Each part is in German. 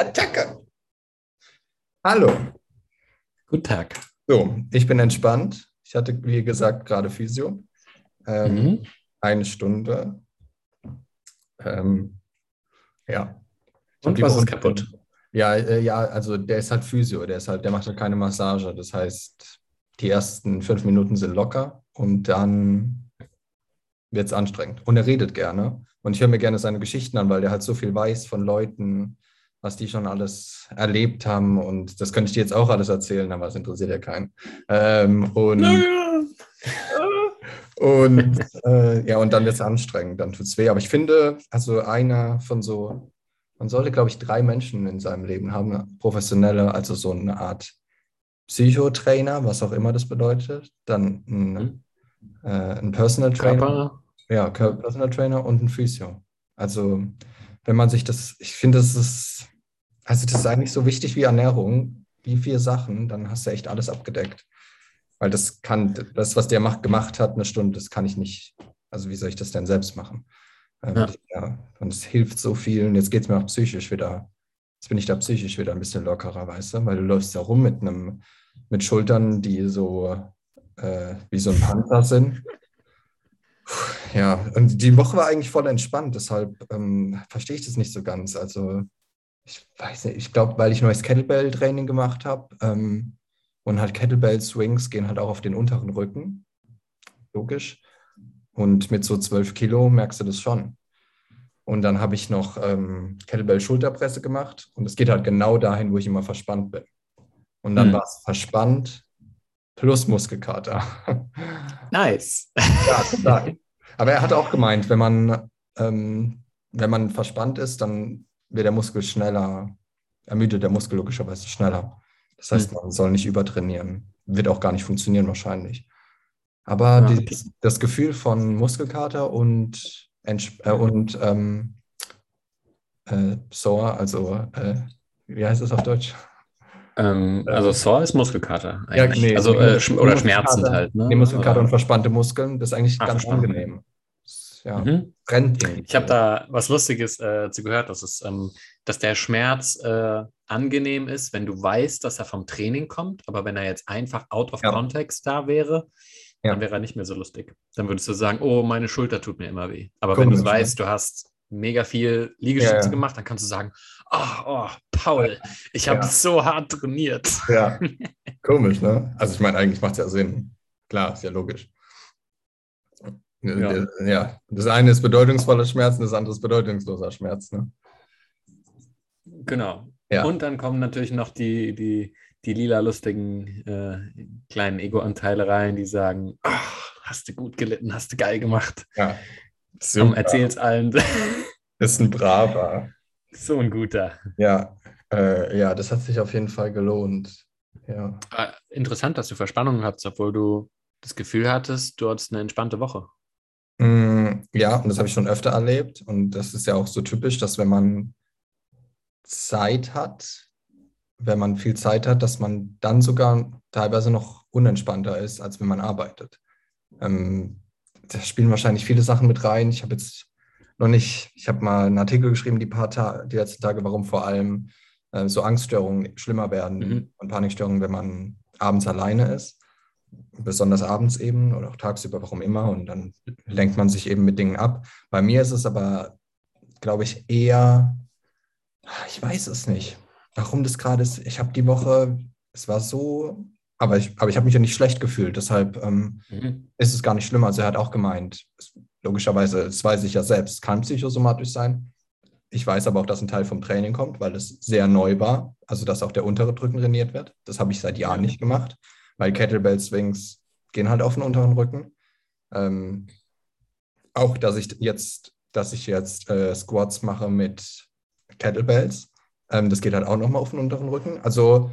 Attacke! Hallo. Guten Tag. So, ich bin entspannt. Ich hatte, wie gesagt, gerade Physio. Ähm, mhm. Eine Stunde. Ähm, ja. Und was ist kaputt? Ja, äh, ja, also der ist halt Physio, der ist halt, der macht halt keine Massage. Das heißt, die ersten fünf Minuten sind locker und dann wird es anstrengend. Und er redet gerne. Und ich höre mir gerne seine Geschichten an, weil der halt so viel weiß von Leuten, was die schon alles erlebt haben. Und das könnte ich dir jetzt auch alles erzählen, aber es interessiert ja keinen. Ähm, und und äh, ja, und dann wird es anstrengend, dann tut es weh. Aber ich finde, also einer von so, man sollte, glaube ich, drei Menschen in seinem Leben haben, professionelle, also so eine Art Psychotrainer, was auch immer das bedeutet, dann ein, mhm. äh, ein Personal Trainer. Körper. Ja, Personal Trainer und ein Physio. Also, wenn man sich das, ich finde, das ist, also das ist eigentlich so wichtig wie Ernährung, wie vier Sachen, dann hast du echt alles abgedeckt. Weil das kann, das, was der macht, gemacht hat, eine Stunde, das kann ich nicht. Also, wie soll ich das denn selbst machen? Ähm, ja. ja. und es hilft so vielen. Jetzt geht es mir auch psychisch wieder. Jetzt bin ich da psychisch wieder ein bisschen lockerer, weißt du? Weil du läufst ja rum mit einem, mit Schultern, die so äh, wie so ein Panzer sind. Ja, und die Woche war eigentlich voll entspannt, deshalb ähm, verstehe ich das nicht so ganz. Also, ich weiß nicht, ich glaube, weil ich neues Kettlebell-Training gemacht habe ähm, und halt Kettlebell-Swings gehen halt auch auf den unteren Rücken. Logisch. Und mit so 12 Kilo merkst du das schon. Und dann habe ich noch ähm, Kettlebell-Schulterpresse gemacht und es geht halt genau dahin, wo ich immer verspannt bin. Und dann hm. war es verspannt plus Muskelkater. Nice. Ja, total. Aber er hat auch gemeint, wenn man, ähm, wenn man verspannt ist, dann wird der Muskel schneller, ermüdet der Muskel logischerweise schneller. Das heißt, hm. man soll nicht übertrainieren. Wird auch gar nicht funktionieren wahrscheinlich. Aber ja, okay. das Gefühl von Muskelkater und, äh, und ähm, äh, Sore, also äh, wie heißt es auf Deutsch? Ähm, also Sore ist Muskelkater. Eigentlich. Ja, nee, also, äh, oder schmerzend halt. Ne? Nee, Muskelkater oder? und verspannte Muskeln, das ist eigentlich Ach, ganz angenehm ja, mhm. brennt irgendwie. Ich habe da was Lustiges äh, zu gehört, dass, es, ähm, dass der Schmerz äh, angenehm ist, wenn du weißt, dass er vom Training kommt, aber wenn er jetzt einfach out of ja. context da wäre, ja. dann wäre er nicht mehr so lustig. Dann würdest du sagen, oh, meine Schulter tut mir immer weh. Aber Komisch, wenn du weißt, ne? du hast mega viel Liegestütze ja, gemacht, dann kannst du sagen, oh, oh Paul, ich habe so hart trainiert. Ja, komisch, ne? Also ich meine, eigentlich macht es ja Sinn. Klar, ist ja logisch. Ja. ja. das eine ist bedeutungsvoller Schmerz und das andere ist bedeutungsloser Schmerz. Ne? Genau. Ja. Und dann kommen natürlich noch die, die, die lila lustigen äh, kleinen Ego-Anteile rein, die sagen, ach, hast du gut gelitten, hast du geil gemacht. Ja. Komm, erzähl's allen. ist ein braver. So ein guter. Ja, äh, ja, das hat sich auf jeden Fall gelohnt. Ja. Äh, interessant, dass du Verspannungen hattest, obwohl du das Gefühl hattest, du hattest eine entspannte Woche. Mm, ja, und das habe ich schon öfter erlebt. Und das ist ja auch so typisch, dass wenn man Zeit hat, wenn man viel Zeit hat, dass man dann sogar teilweise noch unentspannter ist, als wenn man arbeitet. Ähm, da spielen wahrscheinlich viele Sachen mit rein. Ich habe jetzt noch nicht, ich habe mal einen Artikel geschrieben, die paar Ta die letzten Tage, warum vor allem äh, so Angststörungen schlimmer werden mhm. und Panikstörungen, wenn man abends alleine ist besonders abends eben oder auch tagsüber, warum immer. Und dann lenkt man sich eben mit Dingen ab. Bei mir ist es aber, glaube ich, eher, ich weiß es nicht, warum das gerade ist. Ich habe die Woche, es war so, aber ich, aber ich habe mich ja nicht schlecht gefühlt. Deshalb ähm, mhm. ist es gar nicht schlimm. Also er hat auch gemeint, logischerweise, das weiß ich ja selbst, kann psychosomatisch sein. Ich weiß aber auch, dass ein Teil vom Training kommt, weil es sehr neu war. Also, dass auch der untere Drücken trainiert wird. Das habe ich seit Jahren nicht gemacht weil Kettlebell Swings gehen halt auf den unteren Rücken. Ähm, auch, dass ich jetzt, dass ich jetzt äh, Squats mache mit Kettlebells, ähm, das geht halt auch nochmal auf den unteren Rücken. Also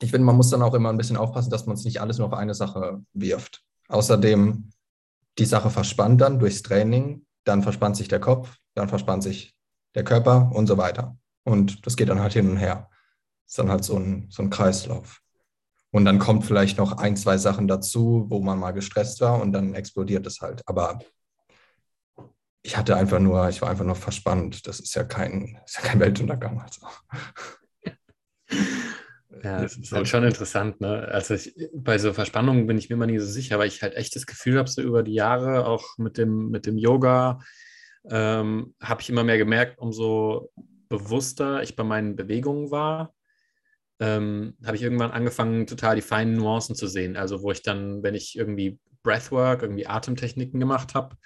ich finde, man muss dann auch immer ein bisschen aufpassen, dass man es nicht alles nur auf eine Sache wirft. Außerdem, die Sache verspannt dann durchs Training, dann verspannt sich der Kopf, dann verspannt sich der Körper und so weiter. Und das geht dann halt hin und her. Ist dann halt so ein, so ein Kreislauf. Und dann kommt vielleicht noch ein, zwei Sachen dazu, wo man mal gestresst war und dann explodiert es halt. Aber ich hatte einfach nur, ich war einfach nur verspannt. Das ist ja kein, ist ja kein Weltuntergang. Also. Ja, das ist halt schon interessant, ne? Also ich, bei so Verspannungen bin ich mir immer nie so sicher, weil ich halt echt das Gefühl habe, so über die Jahre, auch mit dem, mit dem Yoga, ähm, habe ich immer mehr gemerkt, umso bewusster ich bei meinen Bewegungen war, ähm, habe ich irgendwann angefangen, total die feinen Nuancen zu sehen. Also wo ich dann, wenn ich irgendwie Breathwork, irgendwie Atemtechniken gemacht habe,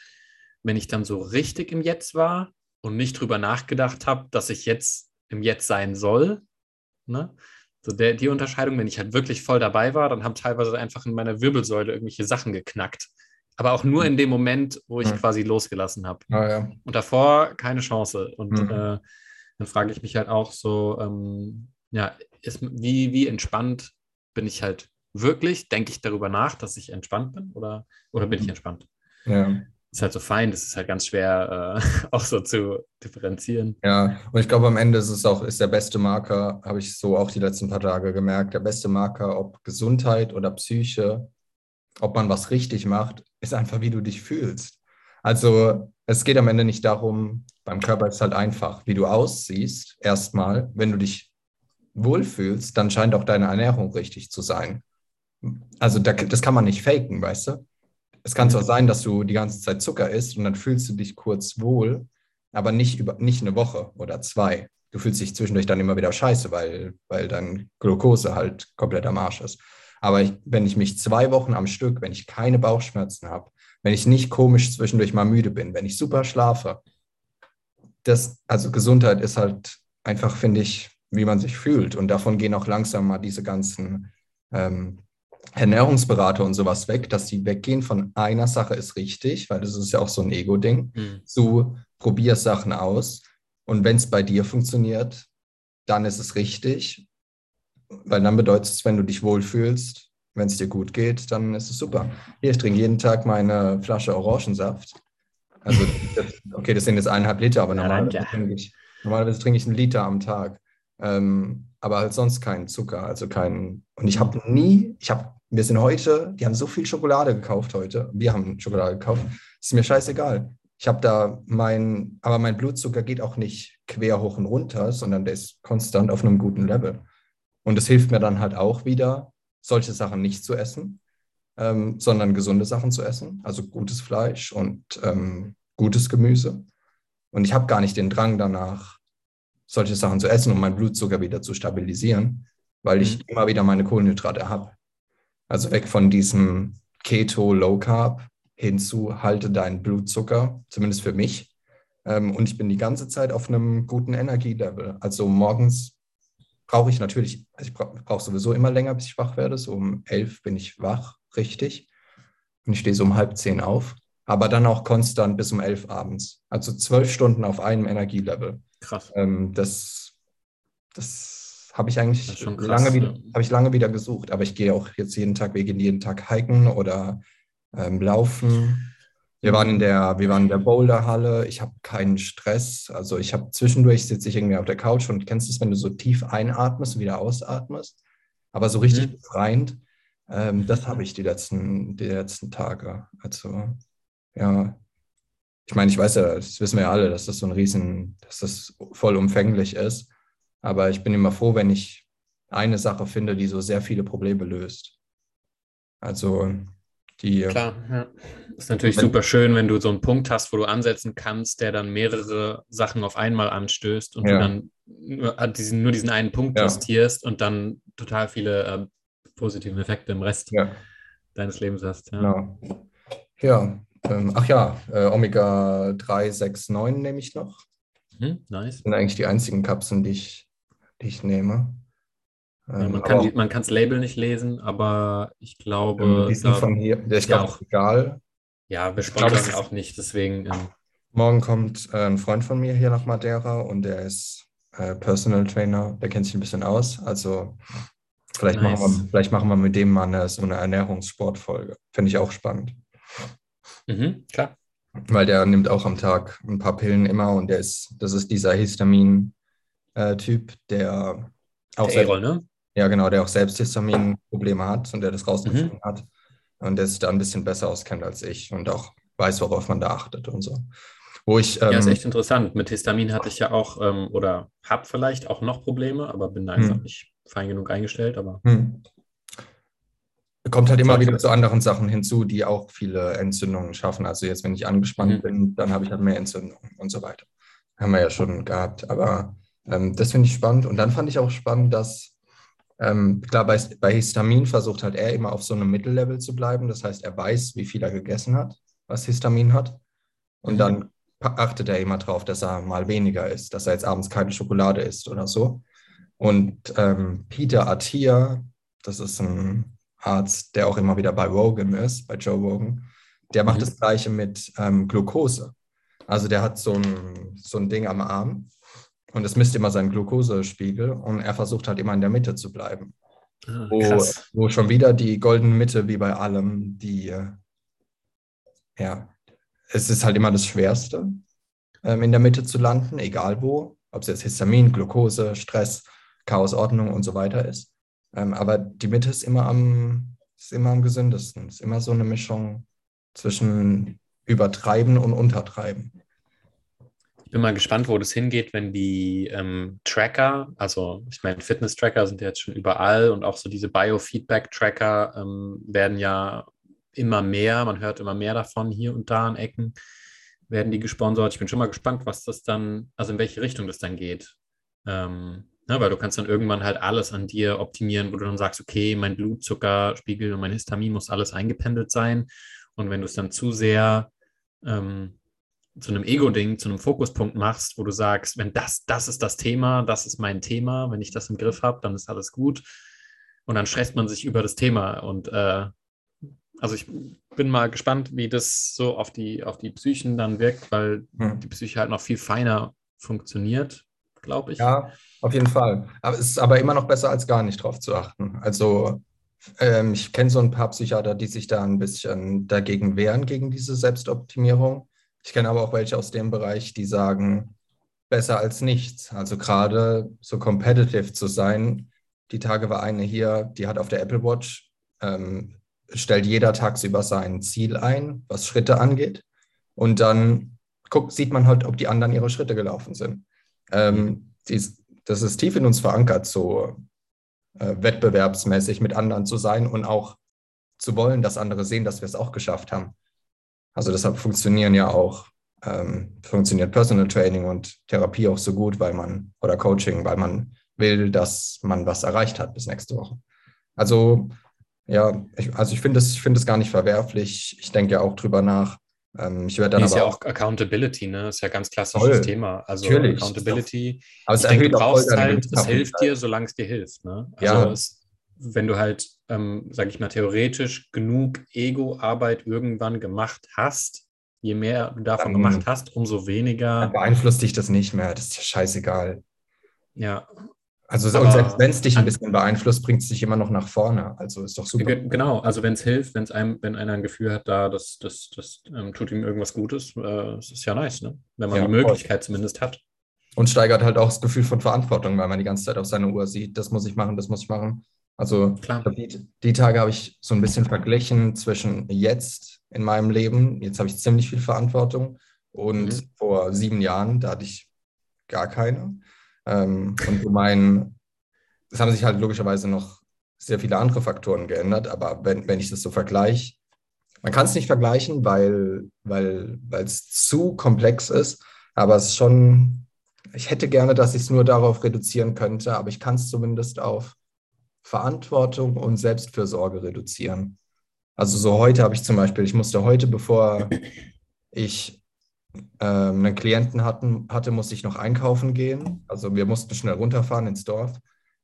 wenn ich dann so richtig im Jetzt war und nicht drüber nachgedacht habe, dass ich jetzt im Jetzt sein soll, ne? So der, die Unterscheidung, wenn ich halt wirklich voll dabei war, dann haben teilweise einfach in meiner Wirbelsäule irgendwelche Sachen geknackt. Aber auch nur hm. in dem Moment, wo ich mhm. quasi losgelassen habe. Ah, ja. Und davor keine Chance. Und mhm. äh, dann frage ich mich halt auch so, ähm, ja, ist, wie, wie entspannt bin ich halt wirklich? Denke ich darüber nach, dass ich entspannt bin oder, oder bin ich hm. entspannt? Ja ist halt so fein, das ist halt ganz schwer äh, auch so zu differenzieren. Ja, und ich glaube, am Ende ist es auch, ist der beste Marker, habe ich so auch die letzten paar Tage gemerkt, der beste Marker, ob Gesundheit oder Psyche, ob man was richtig macht, ist einfach, wie du dich fühlst. Also es geht am Ende nicht darum, beim Körper ist halt einfach, wie du aussiehst, erstmal. Wenn du dich wohlfühlst, dann scheint auch deine Ernährung richtig zu sein. Also das kann man nicht faken, weißt du? Es kann zwar sein, dass du die ganze Zeit Zucker isst und dann fühlst du dich kurz wohl, aber nicht, über, nicht eine Woche oder zwei. Du fühlst dich zwischendurch dann immer wieder scheiße, weil, weil dann Glucose halt komplett am Arsch ist. Aber ich, wenn ich mich zwei Wochen am Stück, wenn ich keine Bauchschmerzen habe, wenn ich nicht komisch zwischendurch mal müde bin, wenn ich super schlafe, das, also Gesundheit ist halt einfach, finde ich, wie man sich fühlt. Und davon gehen auch langsam mal diese ganzen ähm, Ernährungsberater und sowas weg, dass die weggehen von einer Sache ist richtig, weil das ist ja auch so ein Ego-Ding, mhm. zu probier Sachen aus und wenn es bei dir funktioniert, dann ist es richtig, weil dann bedeutet es, wenn du dich wohlfühlst, wenn es dir gut geht, dann ist es super. Hier, ich trinke jeden Tag meine Flasche Orangensaft. Also, okay, das sind jetzt eineinhalb Liter, aber normalerweise trinke ich, normalerweise trinke ich einen Liter am Tag. Ähm, aber halt sonst keinen Zucker, also keinen. Und ich habe nie, ich habe, wir sind heute, die haben so viel Schokolade gekauft heute. Wir haben Schokolade gekauft. Ist mir scheißegal. Ich habe da mein, aber mein Blutzucker geht auch nicht quer hoch und runter, sondern der ist konstant auf einem guten Level. Und es hilft mir dann halt auch wieder, solche Sachen nicht zu essen, ähm, sondern gesunde Sachen zu essen, also gutes Fleisch und ähm, gutes Gemüse. Und ich habe gar nicht den Drang danach, solche Sachen zu essen, um meinen Blutzucker wieder zu stabilisieren, weil ich mhm. immer wieder meine Kohlenhydrate habe. Also weg von diesem Keto Low Carb hinzu halte deinen Blutzucker, zumindest für mich. Ähm, und ich bin die ganze Zeit auf einem guten Energielevel. Also morgens brauche ich natürlich, also ich brauche brauch sowieso immer länger, bis ich wach werde. So um elf bin ich wach, richtig. Und ich stehe so um halb zehn auf. Aber dann auch konstant bis um elf abends. Also zwölf Stunden auf einem Energielevel. Krass. Ähm, das das habe ich eigentlich krass, lange, wieder, ja. ich lange wieder gesucht, aber ich gehe auch jetzt jeden Tag, wir gehen jeden Tag hiken oder ähm, laufen. Wir waren in der, wir waren in der Boulderhalle. Ich habe keinen Stress. Also ich habe zwischendurch sitze ich irgendwie auf der Couch und kennst du es, wenn du so tief einatmest und wieder ausatmest, aber so richtig mhm. befreiend. Ähm, das habe ich die letzten, die letzten Tage. Also ja, ich meine, ich weiß ja, das wissen wir ja alle, dass das so ein Riesen, dass das vollumfänglich ist. Aber ich bin immer froh, wenn ich eine Sache finde, die so sehr viele Probleme löst. Also die. Klar, ja. Ist natürlich wenn, super schön, wenn du so einen Punkt hast, wo du ansetzen kannst, der dann mehrere Sachen auf einmal anstößt und ja. du dann nur diesen, nur diesen einen Punkt ja. testierst und dann total viele äh, positive Effekte im Rest ja. deines Lebens hast. Ja. Genau. Ja, ähm, ach ja, äh, Omega 3, 6, 9 nehme ich noch. Hm, nice. Das sind eigentlich die einzigen Kapseln, die ich, die ich nehme. Ähm, ja, man kann das Label nicht lesen, aber ich glaube. Ähm, die sind da, von hier, ich glaube, auch egal. Ja, wir sponsern auch nicht, deswegen. Ähm, morgen kommt äh, ein Freund von mir hier nach Madeira und der ist äh, Personal Trainer, der kennt sich ein bisschen aus. Also vielleicht, nice. machen, wir, vielleicht machen wir mit dem mal eine, so eine Ernährungssportfolge. Finde ich auch spannend. Mhm, klar. Weil der nimmt auch am Tag ein paar Pillen immer und der ist, das ist dieser Histamin-Typ, der auch der selbst, ne? Ja, genau, der auch selbst Histamin-Probleme hat und der das rausgefunden mhm. hat und der sich da ein bisschen besser auskennt als ich und auch weiß, worauf man da achtet und so. Wo ich, ähm, ja, ist echt interessant. Mit Histamin hatte ich ja auch ähm, oder habe vielleicht auch noch Probleme, aber bin da einfach hm. nicht fein genug eingestellt. Aber hm. Kommt halt immer wieder zu anderen Sachen hinzu, die auch viele Entzündungen schaffen. Also jetzt, wenn ich angespannt mhm. bin, dann habe ich halt mehr Entzündungen und so weiter. Haben wir ja schon gehabt. Aber ähm, das finde ich spannend. Und dann fand ich auch spannend, dass ähm, klar, bei, bei Histamin versucht halt er immer auf so einem Mittellevel zu bleiben. Das heißt, er weiß, wie viel er gegessen hat, was Histamin hat. Und mhm. dann achtet er immer drauf, dass er mal weniger isst, dass er jetzt abends keine Schokolade isst oder so. Und ähm, Peter Attia, das ist ein Arzt, der auch immer wieder bei Rogan ist, bei Joe Rogan, der macht mhm. das gleiche mit ähm, Glucose. Also der hat so ein, so ein Ding am Arm und es misst immer seinen Glukosespiegel und er versucht halt immer in der Mitte zu bleiben. Ah, wo, wo, schon wieder die goldene Mitte, wie bei allem, die, äh, ja, es ist halt immer das Schwerste, ähm, in der Mitte zu landen, egal wo, ob es jetzt Histamin, Glucose, Stress, Chaosordnung und so weiter ist. Ähm, aber die Mitte ist immer am, ist immer am gesündesten. Ist immer so eine Mischung zwischen Übertreiben und Untertreiben. Ich bin mal gespannt, wo das hingeht, wenn die ähm, Tracker, also ich meine, Fitness-Tracker sind ja jetzt schon überall und auch so diese Biofeedback-Tracker ähm, werden ja immer mehr, man hört immer mehr davon hier und da an Ecken, werden die gesponsert. Ich bin schon mal gespannt, was das dann, also in welche Richtung das dann geht. Ähm, ne, weil du kannst dann irgendwann halt alles an dir optimieren, wo du dann sagst, okay, mein Blutzuckerspiegel und mein Histamin muss alles eingependelt sein. Und wenn du es dann zu sehr ähm, zu einem Ego-Ding, zu einem Fokuspunkt machst, wo du sagst, wenn das, das ist das Thema, das ist mein Thema, wenn ich das im Griff habe, dann ist alles gut. Und dann stresst man sich über das Thema. Und äh, also ich bin mal gespannt, wie das so auf die, auf die Psychen dann wirkt, weil hm. die Psyche halt noch viel feiner funktioniert, glaube ich. Ja, auf jeden Fall. Aber es ist aber immer noch besser, als gar nicht drauf zu achten. Also ähm, ich kenne so ein paar Psychiater, die sich da ein bisschen dagegen wehren, gegen diese Selbstoptimierung. Ich kenne aber auch welche aus dem Bereich, die sagen, besser als nichts. Also gerade so competitive zu sein. Die Tage war eine hier, die hat auf der Apple Watch, ähm, stellt jeder tagsüber sein Ziel ein, was Schritte angeht. Und dann guckt, sieht man halt, ob die anderen ihre Schritte gelaufen sind. Ähm, dies, das ist tief in uns verankert, so äh, wettbewerbsmäßig mit anderen zu sein und auch zu wollen, dass andere sehen, dass wir es auch geschafft haben. Also deshalb funktionieren ja auch, ähm, funktioniert Personal Training und Therapie auch so gut, weil man, oder Coaching, weil man will, dass man was erreicht hat bis nächste Woche. Also ja, ich, also ich finde es find gar nicht verwerflich. Ich denke ja auch drüber nach. Ähm, ich werde dann ist aber ja auch Accountability, ne? Das ist ja ganz klassisches voll. Thema. Also Natürlich. Accountability. Aber es ich denke, du brauchst halt, es hilft dir, solange es dir hilft. Ne? Also ja. es, wenn du halt ähm, sage ich mal, theoretisch genug Ego-Arbeit irgendwann gemacht hast, je mehr du davon dann, gemacht hast, umso weniger. Beeinflusst dich das nicht mehr, das ist ja scheißegal. Ja. Also Aber, selbst wenn es dich ein bisschen beeinflusst, bringt es dich immer noch nach vorne. Also ist doch super. Genau, also wenn es hilft, wenn's einem, wenn einer ein Gefühl hat, da, das, das, das ähm, tut ihm irgendwas Gutes, äh, ist ja nice, ne? Wenn man ja, die Möglichkeit voll. zumindest hat. Und steigert halt auch das Gefühl von Verantwortung, weil man die ganze Zeit auf seine Uhr sieht, das muss ich machen, das muss ich machen. Also die, die, Tage habe ich so ein bisschen verglichen zwischen jetzt in meinem Leben, jetzt habe ich ziemlich viel Verantwortung und mhm. vor sieben Jahren, da hatte ich gar keine. Ähm, und so mein, es haben sich halt logischerweise noch sehr viele andere Faktoren geändert, aber wenn, wenn ich das so vergleiche, man kann es nicht vergleichen, weil weil es zu komplex ist, aber es ist schon, ich hätte gerne, dass ich es nur darauf reduzieren könnte, aber ich kann es zumindest auf Verantwortung und Selbstfürsorge reduzieren. Also so heute habe ich zum Beispiel, ich musste heute, bevor ich einen Klienten hatten, hatte, musste ich noch einkaufen gehen. Also wir mussten schnell runterfahren ins Dorf,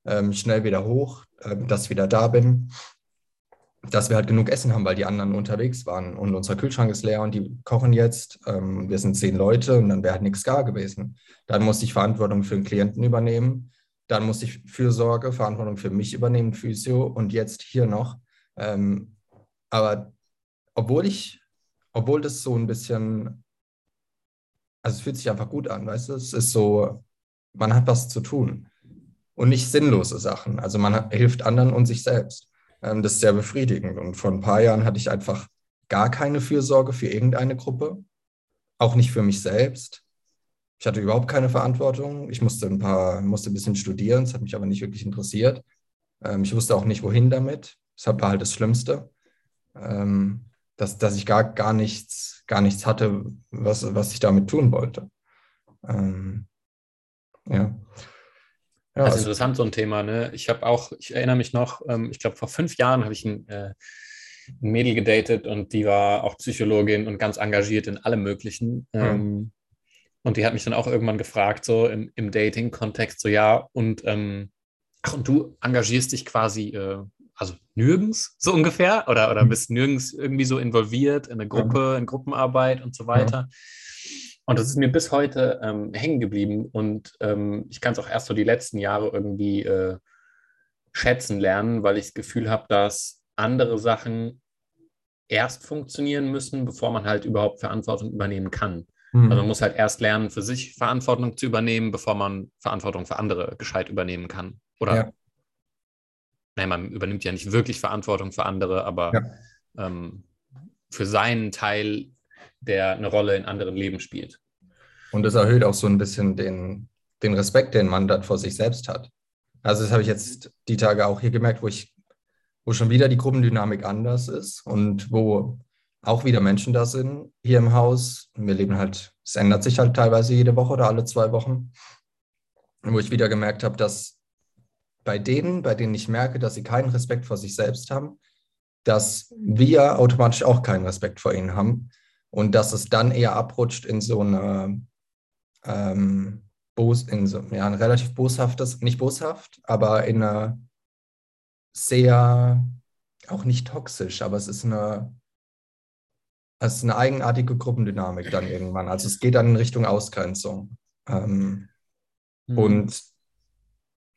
ähm, schnell wieder hoch, äh, dass ich wieder da bin, dass wir halt genug Essen haben, weil die anderen unterwegs waren und unser Kühlschrank ist leer und die kochen jetzt. Ähm, wir sind zehn Leute und dann wäre halt nichts gar gewesen. Dann musste ich Verantwortung für den Klienten übernehmen dann musste ich Fürsorge, Verantwortung für mich übernehmen, Physio und jetzt hier noch. Ähm, aber obwohl ich, obwohl das so ein bisschen, also es fühlt sich einfach gut an, weißt du, es ist so, man hat was zu tun und nicht sinnlose Sachen. Also man hilft anderen und sich selbst. Ähm, das ist sehr befriedigend. Und vor ein paar Jahren hatte ich einfach gar keine Fürsorge für irgendeine Gruppe auch nicht für mich selbst. Ich hatte überhaupt keine Verantwortung. Ich musste ein paar, musste ein bisschen studieren, das hat mich aber nicht wirklich interessiert. Ähm, ich wusste auch nicht, wohin damit. Das war halt das Schlimmste. Ähm, dass, dass ich gar, gar nichts, gar nichts hatte, was, was ich damit tun wollte. Ähm, ja. Ja, das ist also, interessant, so ein Thema. Ne? Ich habe auch, ich erinnere mich noch, ähm, ich glaube, vor fünf Jahren habe ich ein, äh, ein Mädel gedatet und die war auch Psychologin und ganz engagiert in allem Möglichen. Mhm. Ähm, und die hat mich dann auch irgendwann gefragt, so im, im Dating-Kontext, so ja, und ähm, ach, und du engagierst dich quasi, äh, also nirgends so ungefähr, oder, oder mhm. bist nirgends irgendwie so involviert in eine Gruppe, in Gruppenarbeit und so weiter. Und das ist mir bis heute ähm, hängen geblieben und ähm, ich kann es auch erst so die letzten Jahre irgendwie äh, schätzen lernen, weil ich das Gefühl habe, dass andere Sachen erst funktionieren müssen, bevor man halt überhaupt Verantwortung übernehmen kann. Mhm. Also man muss halt erst lernen, für sich Verantwortung zu übernehmen, bevor man Verantwortung für andere gescheit übernehmen kann. Oder ja. Nein, man übernimmt ja nicht wirklich Verantwortung für andere, aber ja. ähm, für seinen Teil der eine Rolle in anderen Leben spielt. Und das erhöht auch so ein bisschen den, den Respekt, den man dann vor sich selbst hat. Also das habe ich jetzt die Tage auch hier gemerkt, wo ich, wo schon wieder die Gruppendynamik anders ist und wo auch wieder Menschen da sind hier im Haus. Wir leben halt, es ändert sich halt teilweise jede Woche oder alle zwei Wochen. Wo ich wieder gemerkt habe, dass bei denen, bei denen ich merke, dass sie keinen Respekt vor sich selbst haben, dass wir automatisch auch keinen Respekt vor ihnen haben und dass es dann eher abrutscht in so eine, ähm, Bos, in so, ja, ein relativ boshaftes, nicht boshaft, aber in eine sehr, auch nicht toxisch, aber es ist eine, es ist eine eigenartige Gruppendynamik dann irgendwann. Also es geht dann in Richtung Ausgrenzung. Ähm, mhm. Und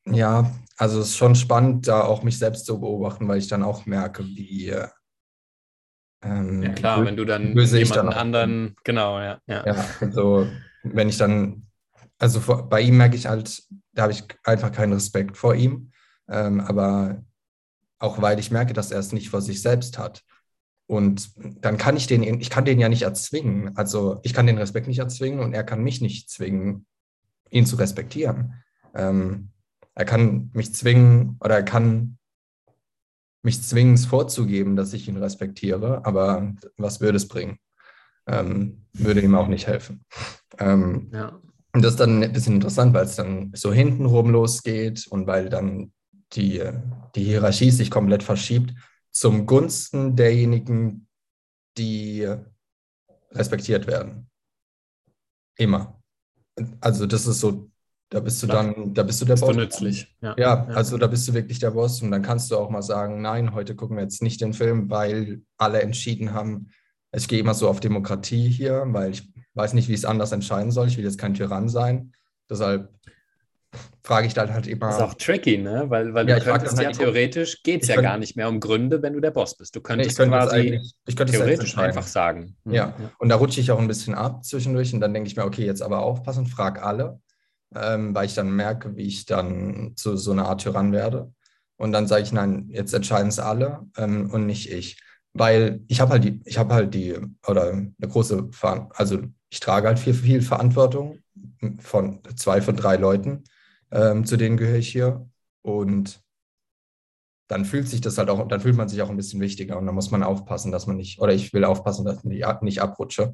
ja, also es ist schon spannend, da auch mich selbst zu beobachten, weil ich dann auch merke, wie, ähm, ja klar, wenn du dann jemanden dann anderen, genau, ja, ja. Ja, also wenn ich dann, also vor, bei ihm merke ich halt, da habe ich einfach keinen Respekt vor ihm, ähm, aber auch weil ich merke, dass er es nicht vor sich selbst hat. Und dann kann ich den, ich kann den ja nicht erzwingen. Also ich kann den Respekt nicht erzwingen und er kann mich nicht zwingen, ihn zu respektieren. Ähm, er kann mich zwingen oder er kann mich zwingen, vorzugeben, dass ich ihn respektiere, aber was würde es bringen? Ähm, würde ihm auch nicht helfen. Ähm, ja. Und das ist dann ein bisschen interessant, weil es dann so hintenrum losgeht und weil dann die, die Hierarchie sich komplett verschiebt zum Gunsten derjenigen, die respektiert werden. Immer. Also das ist so da bist du dann, da bist du der bist Boss. Du nützlich. Ja. ja, also da bist du wirklich der Boss und dann kannst du auch mal sagen, nein, heute gucken wir jetzt nicht den Film, weil alle entschieden haben, ich gehe immer so auf Demokratie hier, weil ich weiß nicht, wie ich es anders entscheiden soll. Ich will jetzt kein Tyrann sein. Deshalb frage ich dann halt immer. Das ist auch tricky, ne? Weil, weil ja, du könntest halt ja theoretisch, geht es ja gar nicht mehr um Gründe, wenn du der Boss bist. Du könntest nee, könnte quasi ich könnte theoretisch einfach sagen. Ja. ja, und da rutsche ich auch ein bisschen ab zwischendurch und dann denke ich mir, okay, jetzt aber aufpassen, frag alle ähm, weil ich dann merke, wie ich dann zu so einer Art Tyrann werde. Und dann sage ich, nein, jetzt entscheiden es alle ähm, und nicht ich. Weil ich habe halt die, ich habe halt die, oder eine große, also ich trage halt viel, viel Verantwortung von zwei von drei Leuten, ähm, zu denen gehöre ich hier. Und dann fühlt sich das halt auch, dann fühlt man sich auch ein bisschen wichtiger und dann muss man aufpassen, dass man nicht, oder ich will aufpassen, dass ich nicht abrutsche.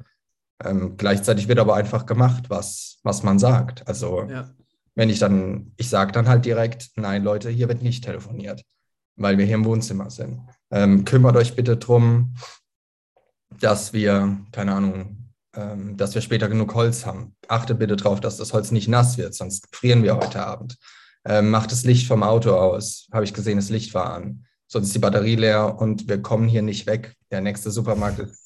Ähm, gleichzeitig wird aber einfach gemacht, was, was man sagt. Also ja. wenn ich dann, ich sage dann halt direkt, nein Leute, hier wird nicht telefoniert, weil wir hier im Wohnzimmer sind. Ähm, kümmert euch bitte darum, dass wir, keine Ahnung, ähm, dass wir später genug Holz haben. Achte bitte darauf, dass das Holz nicht nass wird, sonst frieren wir heute Abend. Ähm, macht das Licht vom Auto aus. Habe ich gesehen, das Licht war an. Sonst ist die Batterie leer und wir kommen hier nicht weg. Der nächste Supermarkt ist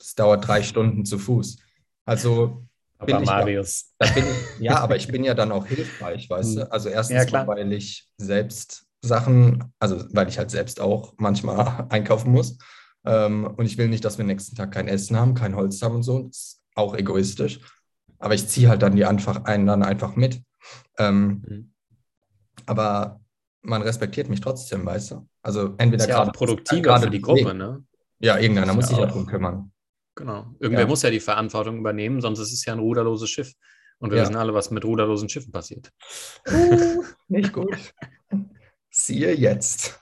es dauert drei Stunden zu Fuß. Also aber Marius. Da, da bin ich, ja, aber ich bin ja dann auch hilfreich, weißt du? Hm. Also erstens, ja, weil ich selbst Sachen, also weil ich halt selbst auch manchmal einkaufen muss. Ähm, und ich will nicht, dass wir nächsten Tag kein Essen haben, kein Holz haben und so. Das ist auch egoistisch. Aber ich ziehe halt dann die einfach einen dann einfach mit. Ähm, mhm. Aber man respektiert mich trotzdem, weißt du? Also entweder gerade. Ja produktiver für die Gruppe, ne? Ja, irgendeiner muss sich ja darum kümmern. Genau. Irgendwer ja. muss ja die Verantwortung übernehmen, sonst ist es ja ein ruderloses Schiff. Und wir ja. wissen alle, was mit ruderlosen Schiffen passiert. Uh, nicht gut. Siehe jetzt.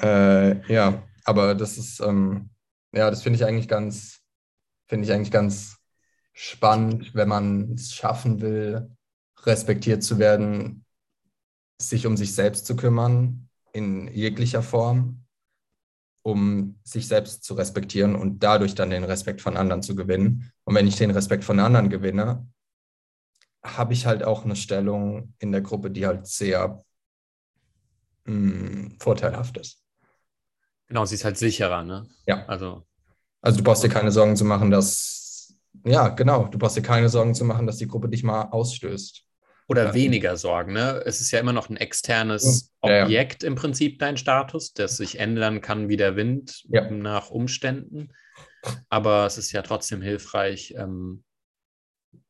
Äh, ja, aber das ist, ähm, ja, das finde ich eigentlich ganz, finde ich eigentlich ganz spannend, wenn man es schaffen will, respektiert zu werden, sich um sich selbst zu kümmern in jeglicher Form, um sich selbst zu respektieren und dadurch dann den Respekt von anderen zu gewinnen. Und wenn ich den Respekt von anderen gewinne, habe ich halt auch eine Stellung in der Gruppe, die halt sehr mh, hm, vorteilhaft ist. Genau, sie ist halt sicherer, ne? Ja. Also, also du brauchst dir keine Sorgen zu machen, dass, ja, genau, du brauchst dir keine Sorgen zu machen, dass die Gruppe dich mal ausstößt. Oder ja. weniger Sorgen, ne? Es ist ja immer noch ein externes ja, Objekt im Prinzip, dein Status, das sich ändern kann wie der Wind nach Umständen. Aber es ist ja trotzdem hilfreich, ähm,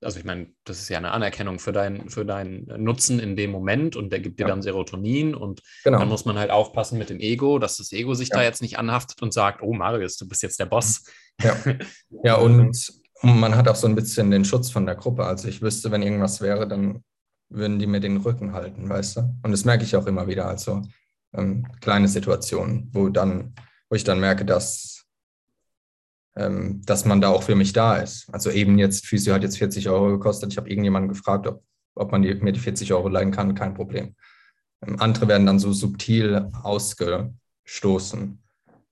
also ich meine, das ist ja eine Anerkennung für, dein, für deinen Nutzen in dem Moment und der gibt dir ja. dann Serotonin und genau. dann muss man halt aufpassen mit dem Ego, dass das Ego sich ja. da jetzt nicht anhaftet und sagt, oh Marius, du bist jetzt der Boss. Ja, ja und man hat auch so ein bisschen den Schutz von der Gruppe. Also ich wüsste, wenn irgendwas wäre, dann würden die mir den Rücken halten, weißt du? Und das merke ich auch immer wieder. Also ähm, kleine Situationen, wo dann, wo ich dann merke, dass ähm, dass man da auch für mich da ist. Also eben jetzt, Physio hat jetzt 40 Euro gekostet. Ich habe irgendjemanden gefragt, ob, ob man die, mir die 40 Euro leihen kann, kein Problem. Ähm, andere werden dann so subtil ausgestoßen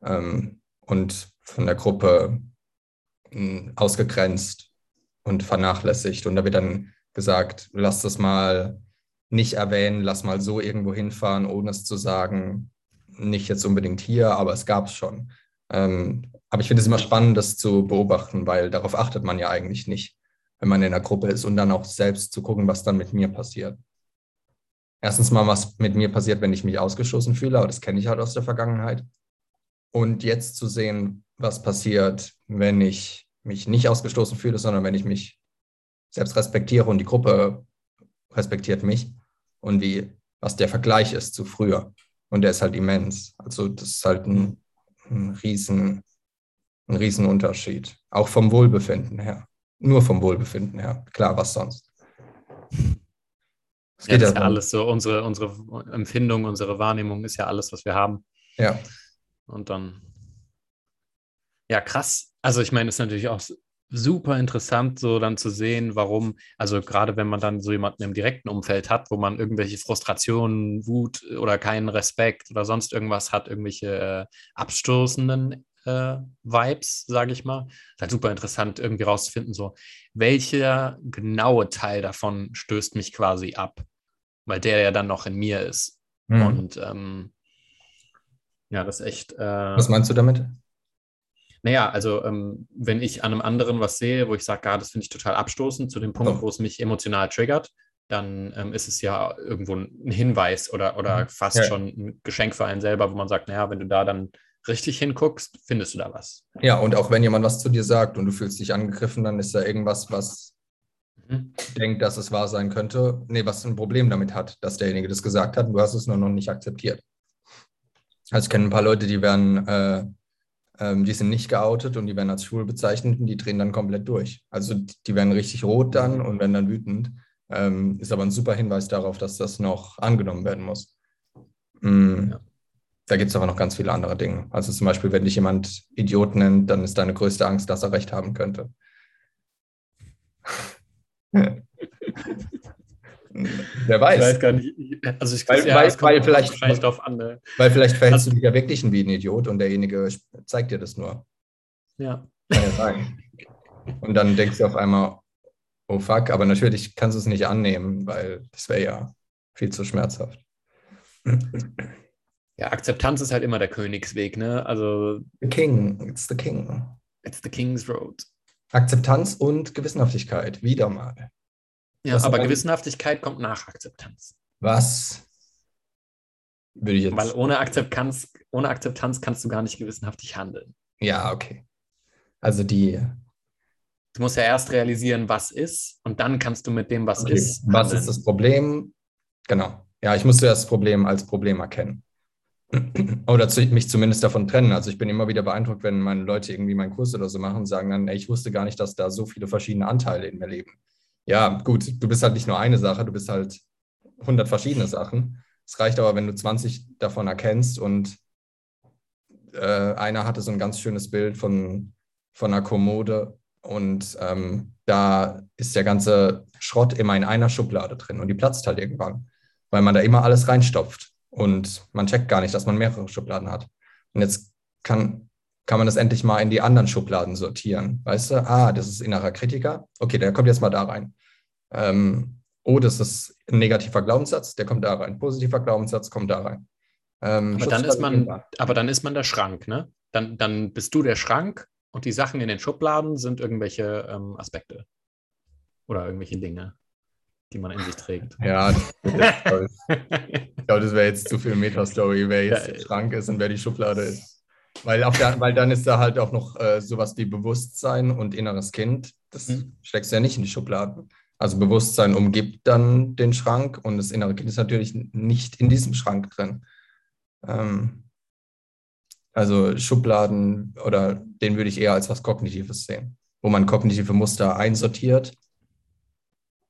ähm, und von der Gruppe äh, ausgegrenzt und vernachlässigt. Und da wird dann gesagt, lass das mal nicht erwähnen, lass mal so irgendwo hinfahren, ohne es zu sagen. Nicht jetzt unbedingt hier, aber es gab es schon. Ähm, aber ich finde es immer spannend, das zu beobachten, weil darauf achtet man ja eigentlich nicht, wenn man in einer Gruppe ist und dann auch selbst zu gucken, was dann mit mir passiert. Erstens mal, was mit mir passiert, wenn ich mich ausgestoßen fühle, aber das kenne ich halt aus der Vergangenheit. Und jetzt zu sehen, was passiert, wenn ich mich nicht ausgestoßen fühle, sondern wenn ich mich selbst respektiere und die Gruppe respektiert mich und wie, was der Vergleich ist zu früher. Und der ist halt immens. Also das ist halt ein, ein riesen, ein Riesenunterschied. Auch vom Wohlbefinden her. Nur vom Wohlbefinden her. Klar, was sonst. Das, ja, das ist ja alles so, unsere, unsere Empfindung, unsere Wahrnehmung ist ja alles, was wir haben. Ja. Und dann, ja, krass. Also ich meine, es ist natürlich auch super interessant, so dann zu sehen, warum, also gerade wenn man dann so jemanden im direkten Umfeld hat, wo man irgendwelche Frustrationen, Wut oder keinen Respekt oder sonst irgendwas hat, irgendwelche äh, abstoßenden äh, Vibes, sage ich mal. Ist halt super interessant, irgendwie rauszufinden, so, welcher genaue Teil davon stößt mich quasi ab, weil der ja dann noch in mir ist. Mhm. Und ähm, ja, das ist echt. Äh, Was meinst du damit? Naja, also ähm, wenn ich an einem anderen was sehe, wo ich sage, ja, das finde ich total abstoßend, zu dem Punkt, oh. wo es mich emotional triggert, dann ähm, ist es ja irgendwo ein Hinweis oder, oder mhm. fast ja. schon ein Geschenk für einen selber, wo man sagt, naja, wenn du da dann richtig hinguckst, findest du da was. Ja, und auch wenn jemand was zu dir sagt und du fühlst dich angegriffen, dann ist da irgendwas, was mhm. denkt, dass es wahr sein könnte. Nee, was ein Problem damit hat, dass derjenige das gesagt hat und du hast es nur noch nicht akzeptiert. Also ich kenne ein paar Leute, die werden, äh, äh, die sind nicht geoutet und die werden als schwul bezeichnet und die drehen dann komplett durch. Also die werden richtig rot dann und werden dann wütend. Ähm, ist aber ein super Hinweis darauf, dass das noch angenommen werden muss. Mhm. Ja. Da gibt es aber noch ganz viele andere Dinge. Also zum Beispiel, wenn dich jemand Idiot nennt, dann ist deine größte Angst, dass er recht haben könnte. Wer weiß. Ich weiß gar nicht. Also ich weil, ja, weil, weil vielleicht, drauf an, ne? weil vielleicht verhältst also, du dich ja wirklich wie ein Idiot und derjenige zeigt dir das nur. Ja. Kann ja sein. Und dann denkst du auf einmal, oh fuck, aber natürlich kannst du es nicht annehmen, weil das wäre ja viel zu schmerzhaft. Ja, Akzeptanz ist halt immer der Königsweg, ne? Also. The King, it's the King. It's the King's Road. Akzeptanz und Gewissenhaftigkeit, wieder mal. Ja, was aber Gewissenhaftigkeit kommt nach Akzeptanz. Was? Würde ich jetzt. Weil ohne Akzeptanz, ohne Akzeptanz kannst du gar nicht gewissenhaftig handeln. Ja, okay. Also die. Du musst ja erst realisieren, was ist, und dann kannst du mit dem, was okay. ist. Handeln. Was ist das Problem? Genau. Ja, ich muss zuerst das Problem als Problem erkennen. oder zu, mich zumindest davon trennen. Also ich bin immer wieder beeindruckt, wenn meine Leute irgendwie meinen Kurs oder so machen und sagen dann, ey, ich wusste gar nicht, dass da so viele verschiedene Anteile in mir leben. Ja, gut, du bist halt nicht nur eine Sache, du bist halt 100 verschiedene Sachen. Es reicht aber, wenn du 20 davon erkennst und äh, einer hatte so ein ganz schönes Bild von, von einer Kommode und ähm, da ist der ganze Schrott immer in einer Schublade drin und die platzt halt irgendwann, weil man da immer alles reinstopft und man checkt gar nicht, dass man mehrere Schubladen hat. Und jetzt kann, kann man das endlich mal in die anderen Schubladen sortieren. Weißt du, ah, das ist innerer Kritiker. Okay, der kommt jetzt mal da rein. Ähm, oh, das ist ein negativer Glaubenssatz, der kommt da rein. Positiver Glaubenssatz kommt da rein. Ähm, aber, dann ist man, aber dann ist man der Schrank, ne? Dann, dann bist du der Schrank und die Sachen in den Schubladen sind irgendwelche ähm, Aspekte oder irgendwelche Dinge, die man in sich trägt. Ja, ich glaube, das wäre jetzt zu viel Meta-Story, wer jetzt ja, der Schrank ist und wer die Schublade ist. Weil, der, weil dann ist da halt auch noch äh, sowas wie Bewusstsein und inneres Kind. Das hm. steckst du ja nicht in die Schubladen. Also Bewusstsein umgibt dann den Schrank und das innere Kind ist natürlich nicht in diesem Schrank drin. Ähm, also Schubladen oder den würde ich eher als was Kognitives sehen, wo man kognitive Muster einsortiert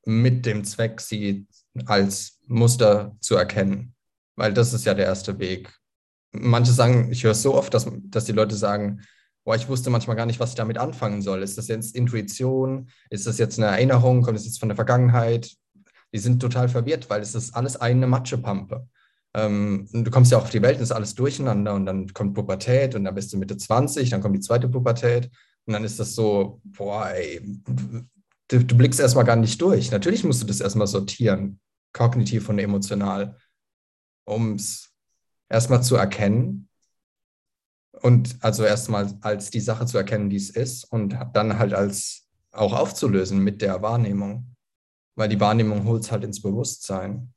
mit dem Zweck, sie als Muster zu erkennen. Weil das ist ja der erste Weg. Manche sagen, ich höre es so oft, dass, dass die Leute sagen, boah, ich wusste manchmal gar nicht, was ich damit anfangen soll. Ist das jetzt Intuition? Ist das jetzt eine Erinnerung? Kommt es jetzt von der Vergangenheit? Die sind total verwirrt, weil es ist alles eine Matschepampe. Ähm, du kommst ja auch auf die Welt und ist alles durcheinander und dann kommt Pubertät und dann bist du Mitte 20, dann kommt die zweite Pubertät und dann ist das so, boah, ey, du, du blickst erstmal gar nicht durch. Natürlich musst du das erstmal sortieren, kognitiv und emotional, um es erstmal zu erkennen und also erstmal als die Sache zu erkennen, die es ist und dann halt als auch aufzulösen mit der Wahrnehmung, weil die Wahrnehmung holt es halt ins Bewusstsein.